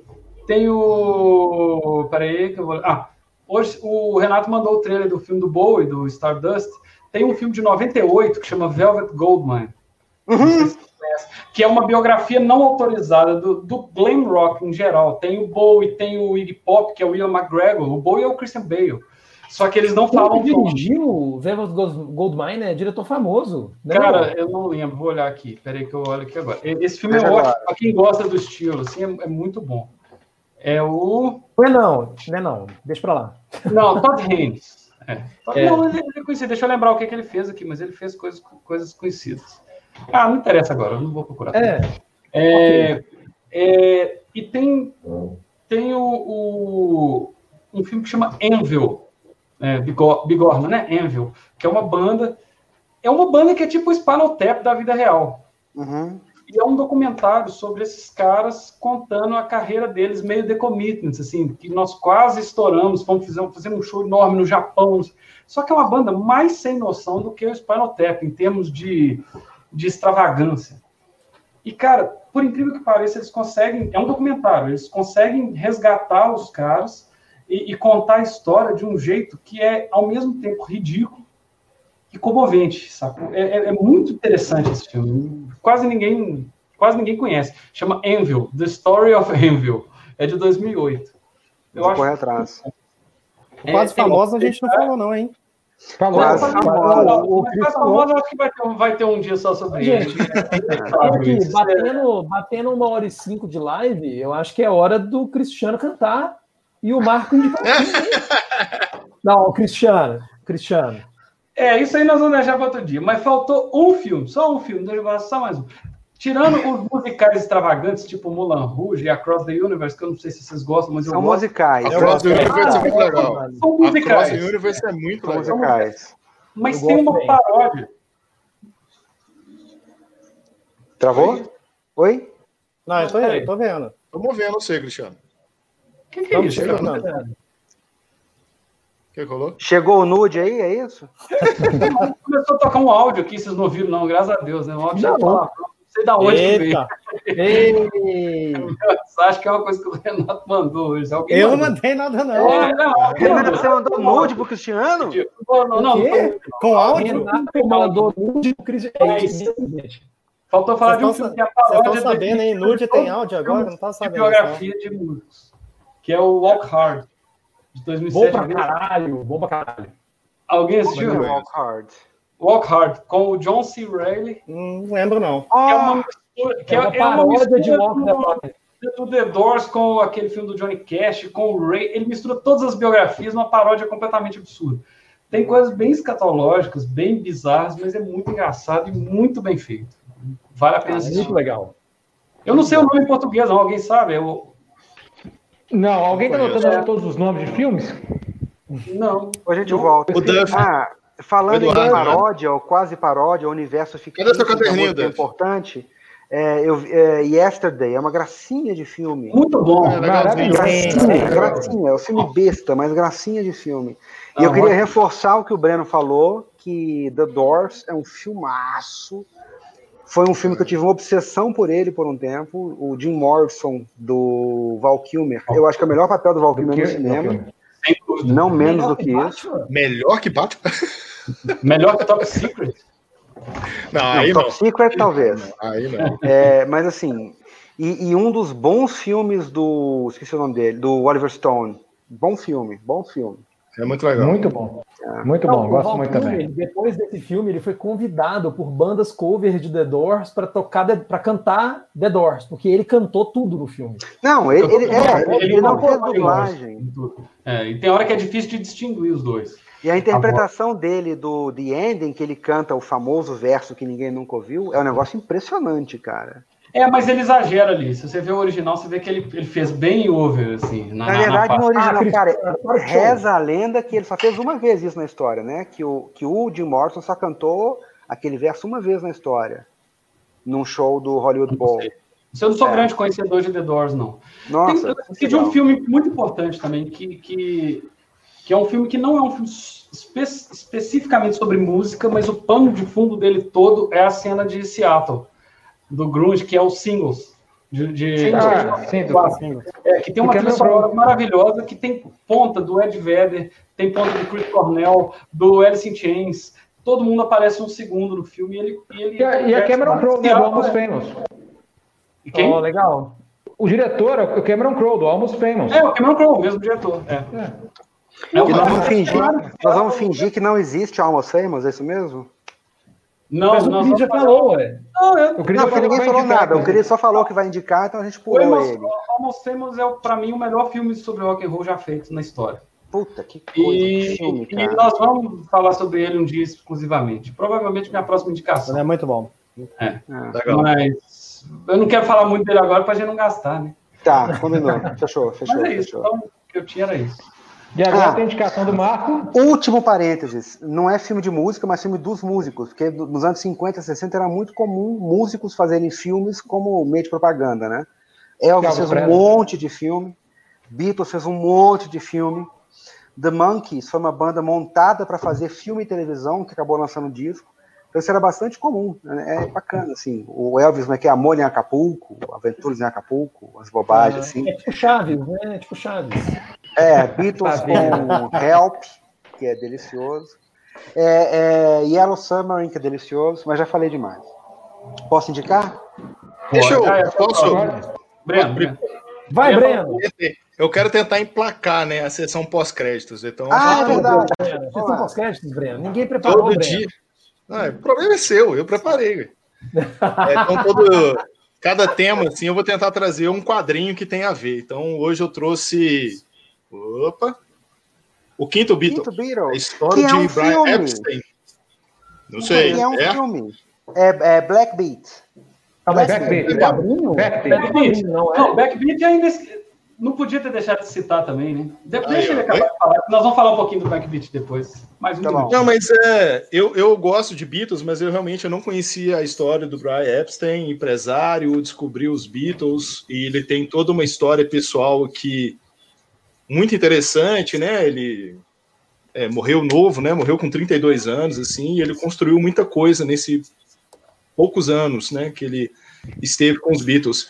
S3: tem o, peraí que eu vou, ah, hoje o Renato mandou o trailer do filme do Bowie, do Stardust, tem um filme de 98 que chama Velvet Goldmine,
S2: Uhum.
S3: que é uma biografia não autorizada do, do glam rock em geral. Tem o Bowie, tem o Iggy Pop, que é o Ian McGregor. O Bowie é o Christian Bale. Só que eles não
S5: Quem
S3: falam.
S5: dirigiu o Velvet Goldmine é diretor famoso. né?
S3: Cara, eu não lembro, vou olhar aqui. Peraí que eu olho aqui agora. Esse filme é
S2: Veja
S3: ótimo,
S2: agora.
S3: pra quem gosta do estilo, assim, é, é muito bom. É o.
S5: Não é não, não é não. Deixa pra lá.
S3: Não, Todd Haynes. É.
S5: É.
S3: Não, ele, é conhecido. Deixa eu lembrar o que, que ele fez aqui, mas ele fez coisas, coisas conhecidas. Ah, não interessa agora, eu não vou procurar.
S5: É,
S3: É, é, e tem, tem o, o- um filme que chama Anvil, é, Bigor- Bigorna, né? Anvil, que é uma banda. É uma banda que é tipo o Spinal Tap da vida real.
S2: Uhum.
S3: E é um documentário sobre esses caras contando a carreira deles, meio de commitments, assim, que nós quase estouramos, fomos fazer, fazer um show enorme no Japão. Só que é uma banda mais sem noção do que o Spinal Tap, em termos de, de extravagância. E, cara, por incrível que pareça, eles conseguem. É um documentário, eles conseguem resgatar os caras e, e contar a história de um jeito que é, ao mesmo tempo, ridículo e comovente? É, é- é muito interessante esse filme. Quase ninguém, quase ninguém conhece. Chama Anvil, The Story of Anvil. É de 2008. Eu
S2: Vou
S3: acho
S2: atrás.
S6: O quase
S3: É,
S6: famoso a gente não falou, não, hein?
S2: Quase famosa.
S5: o Chris
S3: famosa, eu acho que vai ter, um- vai ter um dia só sobre
S5: Gente,
S3: ele. É-
S5: batendo, batendo uma hora e cinco de live, eu acho que é hora do Cristiano cantar e o Marco hein? Não, o Cristiano. Cristiano.
S3: É, isso aí nós vamos deixar para outro dia. Mas faltou um filme, só um filme, eu só mais um. Tirando os musicais extravagantes, tipo Mulan Rouge e Across the Universe, que eu não sei se vocês gostam, mas eu
S2: São
S3: gosto.
S2: musicais.
S4: A Cross the. Universe é muito
S5: Ah,
S4: legal.
S5: mano.
S3: São
S4: A Cross
S3: musicais.
S4: the Universe é muito
S2: São
S4: legal.
S2: musicais.
S3: Mas
S5: Eu
S3: tem uma
S5: bem.
S3: paródia.
S2: Travou? Oi?
S6: Não, eu tô, eu tô vendo.
S4: Tô movendo você, Cristiano.
S3: O que, que é isso,
S6: chegando.
S3: cara?
S4: O que rolou?
S2: Chegou o nude aí, é isso?
S3: Começou a tocar um áudio aqui, vocês não ouviram, não, graças a Deus, né? Um áudio
S5: Não.
S3: palavrão. Não sei da onde que veio.
S6: Eita,
S5: Ei!
S3: Acho que é uma coisa que o Renato mandou hoje. Alguém
S6: eu não
S3: mandou.
S6: mandei nada, não.
S3: É, não, mandou.
S2: você mandou nude pro Cristiano?
S3: Não, não, não?
S6: Com áudio?
S5: Renato mandou nude pro Cristiano. É isso, gente.
S3: Faltou falar de um
S6: Vocês
S3: filme que é a
S6: Vocês
S3: paródia
S6: estão sabendo, hein? Nude tem áudio agora? Não tá sabendo.
S3: biografia de músicos, que é o Walk Hard, de
S5: Bom
S3: 2007.
S5: pra
S3: Alguém-
S5: caralho, bom pra caralho.
S3: Alguém assistiu?
S4: Não.
S2: Walk hard.
S3: Walk Hard, com o John C. Reilly,
S6: Não lembro, não.
S3: que é uma mistura, que
S5: É uma paródia de Walk the
S3: do, The Doors com aquele filme do Johnny Cash, com o Ray. Ele mistura todas as biografias numa paródia completamente absurda. Tem coisas bem escatológicas, bem bizarras, mas é muito engraçado e muito bem feito. Vale a pena
S5: É
S3: assistir.
S5: muito legal.
S3: Eu não sei o nome em português, não. Alguém sabe? Eu...
S7: Não, alguém está
S4: Conheço.
S7: anotando todos os nomes de filmes?
S3: Não.
S2: a gente volta.
S4: O Duff.
S2: Ah, falando em
S4: Eduardo, né?
S2: paródia, ou quase paródia, ou universo fictício,
S4: seu caderninho,
S2: que é importante, é, eu, é, Yesterday é uma gracinha de filme.
S3: Muito bom.
S4: É.
S2: Gracinha, gracinha, é o filme besta, mas gracinha de filme. E
S3: Ah,
S2: eu queria reforçar o que o Breno falou, que The Doors é um filmaço. Foi um filme que eu tive uma obsessão por ele por um tempo. O Jim Morrison, do Val Kilmer. Eu acho que é o melhor papel do Val Kilmer no cinema. Não menos do que isso.
S4: Melhor que Batman?
S3: Melhor que Top Secret.
S4: Não,
S2: Não,
S4: aí
S2: Top
S4: não.
S2: Secret, talvez.
S4: Aí não.
S2: É, mas assim, e, e um dos bons filmes do. Esqueci o nome dele, do Oliver Stone. Bom filme, bom filme.
S4: É muito legal.
S7: Muito bom. Muito
S5: Não,
S7: bom, gosto
S5: Val
S7: muito
S5: Kilmer,
S7: também.
S5: Depois desse filme, ele foi convidado por bandas cover de The Doors para tocar, para cantar The Doors, porque ele cantou tudo no filme.
S2: Não, ele, ele, é,
S3: Ele
S2: ele não
S3: não
S2: fez
S3: foi
S2: dublagem.
S3: É, e tem hora que é difícil de distinguir os dois.
S2: E a interpretação dele do The Ending, que ele canta o famoso verso que ninguém nunca ouviu, é um negócio impressionante, cara.
S3: É, mas ele exagera ali. Se você vê o original, você vê que ele, ele fez bem over, assim.
S2: Na, na verdade, na no original, ah, cara, reza a lenda que ele só fez uma vez isso na história, né? Que o, que o Jim Morrison só cantou aquele verso uma vez na história, num show do Hollywood Bowl.
S3: Eu não sou é. grande conhecedor de The Doors, não.
S2: Nossa,
S3: Tem, de um filme muito importante também, que, que, que é um filme que não é um filme espe especificamente sobre música, mas o pano de fundo dele todo é a cena de Seattle do grunge, que é os singles. De, de, sim, ah, sim, do, é, que tem uma trilha sonora maravilhosa, que tem ponta do Ed Vedder, tem ponta do Chris Cornell, do Alice in Chains. Todo mundo aparece um segundo no filme e ele. E, ele
S7: e, a, e a Cameron Crowe do Almost Famous.
S5: E quem? Oh, legal.
S7: O diretor é o Cameron Crowe, do Almost Famous.
S3: É, o Cameron Crowe, o mesmo diretor. É. É.
S2: É, nós, vamos fingir, nós vamos fingir que não existe Almost Famous, é isso mesmo?
S5: Não, Mas o Cris já falou, ué.
S2: Não, eu, o não, porque ninguém falou nada. O Cris só falou que vai indicar, então a gente pulou Oi, ele.
S3: Almost Famous é, para mim, o melhor filme sobre rock and roll já feito na história.
S2: Puta, que coisa
S3: e, filme, cara. E nós vamos falar sobre ele um dia exclusivamente. Provavelmente minha próxima indicação.
S6: É muito bom.
S3: É. Ah, Mas eu não quero falar muito dele agora pra gente não gastar, né?
S2: Tá, combinou. fechou, fechou.
S3: Mas é isso.
S2: Fechou.
S3: Então, o que eu tinha era isso.
S7: E agora ah, tem a indicação do Marco.
S2: Último parênteses, não é filme de música, mas filme dos músicos, porque nos anos 50, 60 era muito comum músicos fazerem filmes como meio de propaganda, né? Elvis fez um monte de filme, Beatles fez um monte de filme, The Monkeys foi uma banda montada para fazer filme e televisão, que acabou lançando disco. Então isso era bastante comum, né? é bacana, assim. O Elvis, como é que é? Amor em Acapulco, Aventuras em Acapulco, as bobagens, assim.
S5: É tipo Chaves, né? É tipo Chaves.
S2: É, Beatles tá com Help, que é delicioso. É, é, Yellow Submarine, que é delicioso, mas já falei demais. Posso indicar?
S4: Deixa eu. Posso?
S3: Breno.
S5: Vai, Breno.
S4: Eu quero tentar emplacar né, a sessão pós-créditos. Então,
S2: ah, é verdade.
S5: Sessão pós-créditos, Breno. Ninguém preparou,
S4: Todo dia. Ah, o problema é seu, eu preparei. é, então, todo, cada tema, assim, eu vou tentar trazer um quadrinho que tem a ver. Então, hoje eu trouxe Opa! O Quinto Beatle. Quinto Beatle. A história
S2: que é
S4: de Brian filme. Epstein. Não sei.
S2: Que é um é? filme. É, é Black Beat.
S5: Ah, Black, Black Beat. Backbeat.
S3: Backbeat. Não, é. não, Backbeat ainda não podia ter deixado de citar também, né? Deixa Aí, ele acabar de falar. Nós vamos falar um pouquinho do Backbeat depois. Mais um tá
S4: Não, mas é, eu, eu gosto de Beatles, mas eu realmente eu não conhecia a história do Brian Epstein, empresário, descobri os Beatles, e ele tem toda uma história pessoal que muito interessante, né? Ele é, morreu novo, né? Morreu com 32 anos, assim, e ele construiu muita coisa nesse poucos anos, né? Que ele esteve com os Beatles.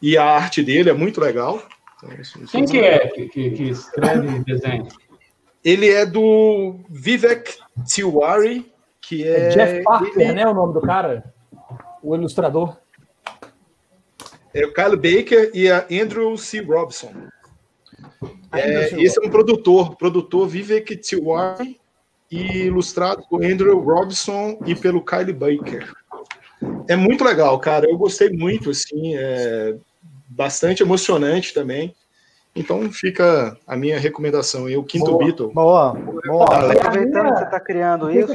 S4: E a arte dele é muito legal.
S3: Então, isso, isso Quem é que é que, que, que escreve e desenha?
S4: Ele é do Vivek Tiwari, que é...
S5: é Jeff Parker, ele... né? O nome do cara? O ilustrador.
S4: É o Kyle Baker e a Andrew C. Robson. É, esse é um produtor, produtor Vivek Tiwari e ilustrado por Andrew Robson e pelo Kyle Baker. É muito legal, cara. Eu gostei muito, assim, é bastante emocionante também. Então fica a minha recomendação aí, o quinto boa, Beatle.
S6: Boa, boa.
S2: Aproveitando que você está criando isso.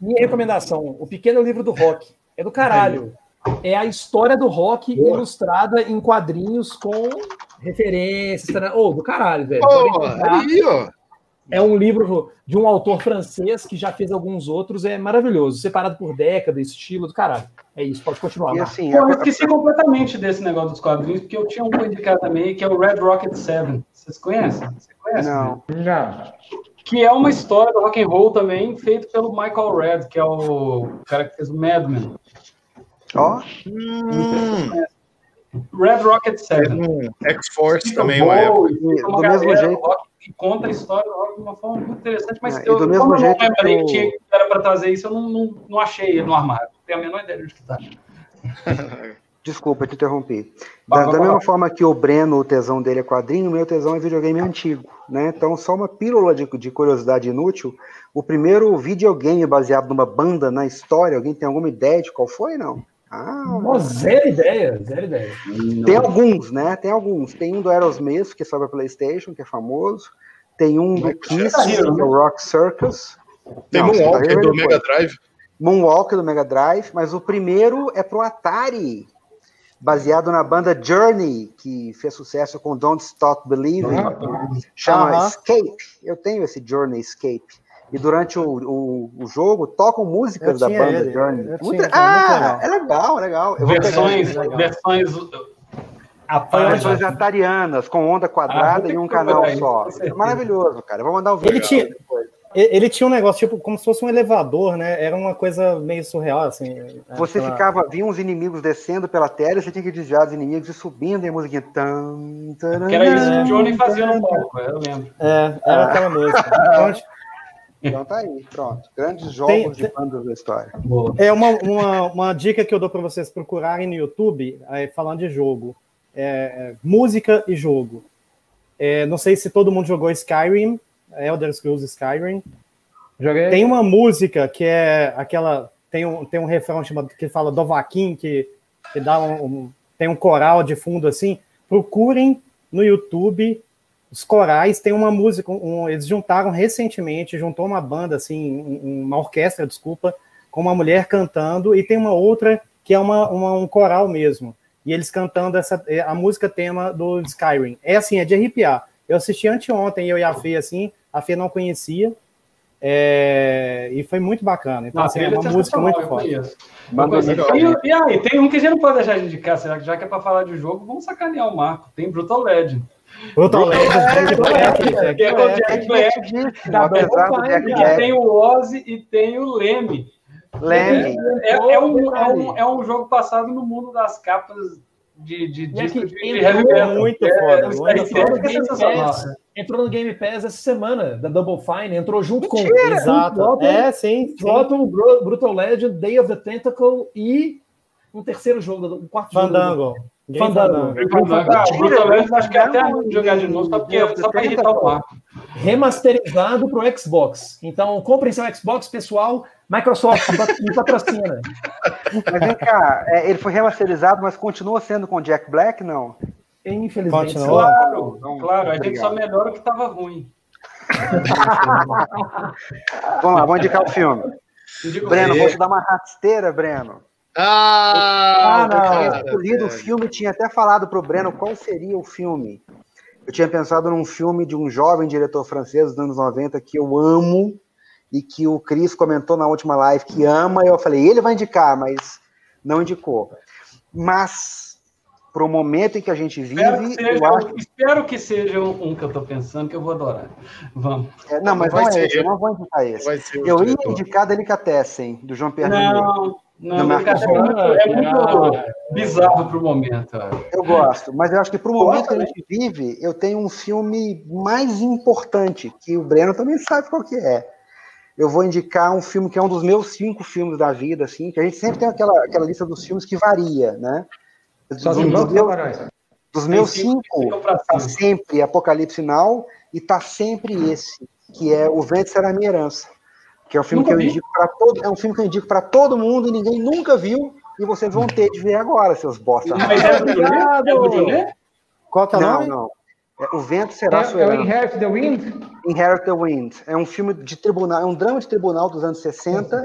S5: Minha recomendação, o pequeno livro do rock. É do caralho é a história do rock Boa. ilustrada em quadrinhos com referências. Ô, oh, do caralho, velho.
S4: Oh, aí, ó.
S5: É um livro de um autor francês que já fez alguns outros, é maravilhoso, separado por década, estilo do caralho. É isso, pode continuar.
S3: E assim, Pô, eu esqueci completamente desse negócio dos quadrinhos, porque eu tinha um para indicar também, que é o Red Rocket 7. Vocês conhecem? Você conhece?
S2: Não.
S7: Não.
S3: Que é uma história do rock and roll também, feito pelo Michael Red, que é o cara que fez o Mad Men.
S2: Ó. Hum.
S3: Red Rocket 7.
S4: X-Force também, uma época.
S2: Do mesmo jeito.
S3: Que conta a história do rock de uma forma muito interessante, mas
S2: é, eu, do mesmo jeito
S3: eu não lembrei que, tinha, que era para trazer isso, eu não, não, não achei no armário. Não tenho a menor ideia de que está.
S2: Desculpa, te interrompi. Da, da mesma forma que o Breno, o tesão dele é quadrinho, o meu tesão é videogame antigo, né? Então, só uma pílula de, de curiosidade inútil. O primeiro videogame baseado numa banda na história, alguém tem alguma ideia de qual foi, não?
S5: Ah, zero ideia, zero ideia.
S2: Tem alguns, né? Tem alguns. Tem um do Aerosmith, que é sobre a PlayStation, que é famoso. Tem um do Kiss, que é o Rock Circus.
S4: Tem
S2: Não,
S4: Moonwalker
S2: Hero
S4: do Mega Drive.
S2: Moonwalker do Mega Drive, mas o primeiro é pro Atari, baseado na banda Journey, que fez sucesso com Don't Stop Believing. Chama
S6: Aham.
S2: Escape. Eu tenho esse Journey Escape. E durante o, o, o jogo tocam músicas da banda
S6: ele.
S2: Journey.
S6: Eu
S2: Muito-
S6: é
S2: ah,
S6: legal.
S2: é legal, é legal. Eu
S3: Versões, versões
S2: Versões
S3: parte.
S2: atarianas, com onda quadrada
S3: Ah,
S2: e um canal
S3: isso,
S2: só. É maravilhoso, cara. Eu vou mandar o vídeo.
S6: Ele tinha- Ele tinha um negócio, tipo, como se fosse um elevador, né? Era uma coisa meio surreal, assim.
S2: Você
S6: Aquela-
S2: ficava, vinha uns inimigos descendo pela tela, e você tinha que desviar dos inimigos e subindo, e a musiquinha. Tan, taran,
S3: Que era isso que o Johnny fazia no palco, eu lembro.
S6: É, era aquela música. Então,
S2: tá aí, pronto. Grandes jogos
S6: Tem-
S2: de bandas da história.
S3: Boa.
S6: É uma, uma, uma dica que eu dou para vocês procurarem no YouTube, é, falando de jogo. É, é, música e jogo. É, não sei se todo mundo jogou Skyrim, Elder Scrolls Skyrim.
S7: Joguei.
S6: Tem uma música que é aquela. Tem um, tem um refrão chamado, que fala Dovaquim, que, que dá um, um- Tem um coral de fundo assim. Procurem no YouTube os corais. Tem uma música. um- eles juntaram recentemente, juntou uma banda, assim, um- uma orquestra, desculpa, com uma mulher cantando, e tem uma outra que é uma, uma- um coral mesmo. E eles cantando essa, é, a música tema do Skyrim. É assim, é de arrepiar. Eu assisti anteontem, eu e a Fê, assim, a Fê não conhecia. é, e foi muito bacana. Então, assim, é uma
S3: é
S6: música muito forte.
S3: Eu
S2: legal.
S3: conheço. E, e aí, tem um que a gente não pode deixar de indicar, será que já que é pra falar de jogo, vamos sacanear o Marco. Tem Brutal Legend.
S6: Brutal Legend, Jack Black,
S3: Que
S6: Jack
S3: é o
S6: Black.
S3: Jack Black,
S2: divertidíssimo,
S5: Da
S2: apesar do
S5: Double
S2: Jack
S5: Fine,
S3: que
S2: Black.
S3: tem o Ozzy e tem o Leme.
S2: Leme.
S3: É, é um, é, um, é um jogo passado no mundo das capas de, de
S5: E
S3: disco de,
S5: entrou
S3: metal.
S6: muito
S3: É,
S6: foda,
S5: Entrou no
S3: é
S5: Game. Pass, essa semana, da Double Fine, entrou junto com
S6: Exato. É, sim.
S5: Brutal Legend, Day of the Tentacle e um terceiro jogo, um quarto jogo.
S6: Fandango.
S5: Fandango.
S6: Fandango.
S3: Acho que é até ruim de jogar de novo, só, porque, só pra irritar o Marco.
S5: Remasterizado pro Xbox. Então, comprem seu Xbox, pessoal. Microsoft me patrocina.
S2: Mas vem cá, é, ele foi remasterizado, mas continua sendo com Jack Black, não?
S5: Infelizmente.
S6: Continua.
S3: Claro,
S2: Então,
S3: claro, a gente só melhora o que tava ruim.
S2: Vamos lá, vamos indicar o filme.
S3: Indico
S2: Breno, vou te dar uma rasteira, Breno.
S4: Ah,
S5: Ah, não.
S2: Eu tinha
S4: cara,
S2: escolhido o filme, tinha até falado pro Breno qual seria o filme. Eu tinha pensado num filme de um jovem diretor francês dos anos 90 que eu amo e que o Cris comentou na última live que ama, e eu falei, ele vai indicar, mas não indicou. Mas, para o momento em que a gente
S3: Espero que
S2: vive,
S3: seja,
S2: eu acho
S3: espero que seja um, que eu tô pensando que eu vou adorar. Vamos.
S2: É, não, mas
S4: Vai
S2: não é
S4: ser
S2: esse, eu não vou indicar esse.
S4: Vai ser o
S2: Eu ia indicar Delicatessen, do João Pierre Ninet.
S3: Não, não,
S2: Não,
S3: é muito, é muito bizarro pro momento. eu
S2: gosto, mas eu acho que para o momento que a gente vive, eu tenho um filme mais importante, que o Breno também sabe qual que é. Eu vou indicar um filme que é um dos meus cinco filmes da vida, assim, que a gente sempre tem aquela, aquela lista dos filmes que varia, né?
S7: Só
S2: Dos, dos meus, dos meus
S3: cinco
S2: tá sempre Apocalipse Now e tá sempre esse, que é O Vento Será Minha Herança, que é um filme
S3: Nunca
S2: que eu
S3: vi.
S2: indico para todo, é um filme que eu indico para todo mundo e ninguém nunca viu e vocês vão ter de ver agora, seus bosta.
S3: Mas é do? É?
S6: Qual que é o
S2: Não,
S6: nome?
S2: não. É, o Vento Será Sua
S7: É, é o. Inherit the Wind?
S2: Inherit the Wind. É um filme de tribunal, é um drama de tribunal dos anos 60,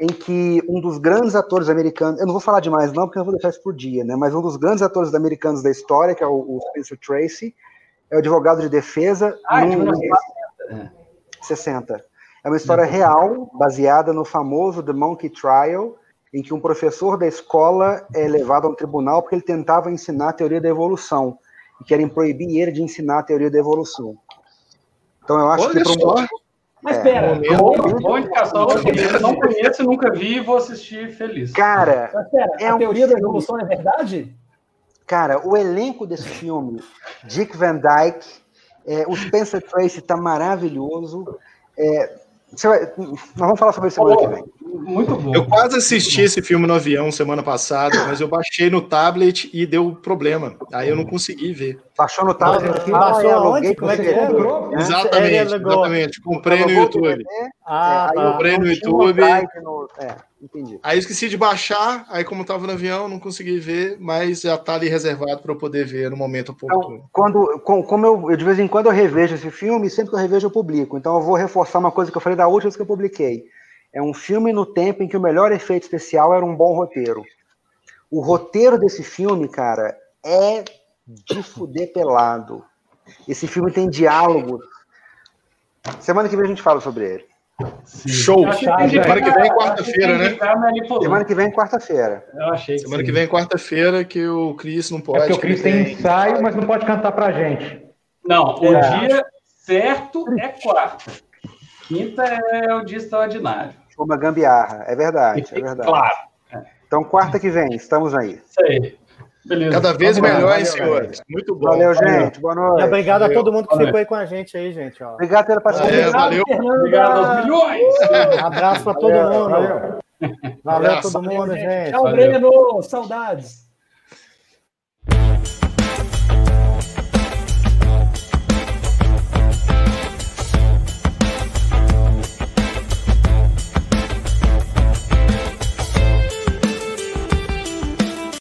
S2: em que um dos grandes atores americanos, eu não vou falar demais não, porque eu vou deixar isso por dia, né? Mas um dos grandes atores americanos da história, que é o, o Spencer Tracy, é o advogado de defesa
S3: Ah, de
S2: num-
S3: 1960.
S2: 60. É uma história real, baseada no famoso The Monkey Trial, em que um professor da escola é levado a um tribunal porque ele tentava ensinar a teoria da evolução, e querem proibir ele de ensinar a teoria da evolução. Então eu acho
S4: Olha
S2: que para
S4: só.
S2: um,
S5: Mas
S2: É,
S5: pera,
S3: Boa, boa indicação. Eu não conheço, nunca vi e vou assistir feliz.
S2: cara,
S5: mas pera,
S2: É
S5: a
S2: um
S5: teoria da
S2: filme.
S5: evolução é verdade?
S2: Cara, o elenco desse filme, Dick Van Dyke, é, o Spencer Tracy tá maravilhoso. É, vai- nós vamos falar sobre isso semana que vem.
S3: muito bom.
S4: Eu quase assisti esse filme no avião semana passada, mas eu baixei no tablet e deu problema. Aí eu não consegui ver.
S2: Baixou no tablet aqui,
S6: Baixou
S2: ah,
S6: aonde? Como é que
S2: você.
S6: é?
S7: Comprou?
S4: Exatamente,
S6: alugou.
S4: exatamente. Comprei no YouTube.
S6: Ah,
S2: é,
S6: tá.
S4: Comprei no YouTube.
S2: no- É, entendi.
S4: Aí eu esqueci de baixar, aí como tava no avião, não consegui ver, mas já tá ali reservado para eu poder ver no momento oportuno.
S2: Então, quando, com- como eu, eu, de vez em quando eu revejo esse filme, sempre que eu revejo eu publico. Então eu vou reforçar uma coisa que eu falei da última vez que eu publiquei. É um filme no tempo em que o melhor efeito especial era um bom roteiro. O roteiro desse filme, cara, é de fuder pelado. Esse filme tem diálogos. Semana que vem a gente fala sobre ele.
S3: Sim.
S4: Show!
S3: Achei
S7: Semana
S3: que
S4: vem é quarta-feira, né?
S2: Semana que vem, quarta-feira.
S3: Eu achei que
S4: Semana que vem, quarta-feira, que o Cris não
S7: É
S4: pode.
S7: porque o
S4: que
S7: Cris tem ensaio, mas não pode cantar pra gente.
S3: Não, o
S6: É.
S3: dia certo é quarta. Quinta é o dia extraordinário.
S2: Foi uma gambiarra, é verdade, é verdade.
S3: Claro,
S2: Então, quarta que vem, estamos aí.
S3: isso aí. Beleza.
S4: Cada vez
S3: Vamos
S4: melhor, senhores? Muito bom.
S2: Valeu, gente. Boa
S6: E
S2: noite.
S6: obrigado a
S4: Valeu.
S6: todo mundo que
S3: Valeu.
S6: ficou aí com a gente aí, gente. Ó.
S2: Obrigado pela
S4: É,
S2: paciência.
S4: valeu.
S3: Obrigado aos milhões.
S6: Abraço para todo
S2: Valeu,
S6: mundo.
S2: valeu.
S6: Valeu a todo mundo, gente.
S5: Tchau. Breno. Saudades.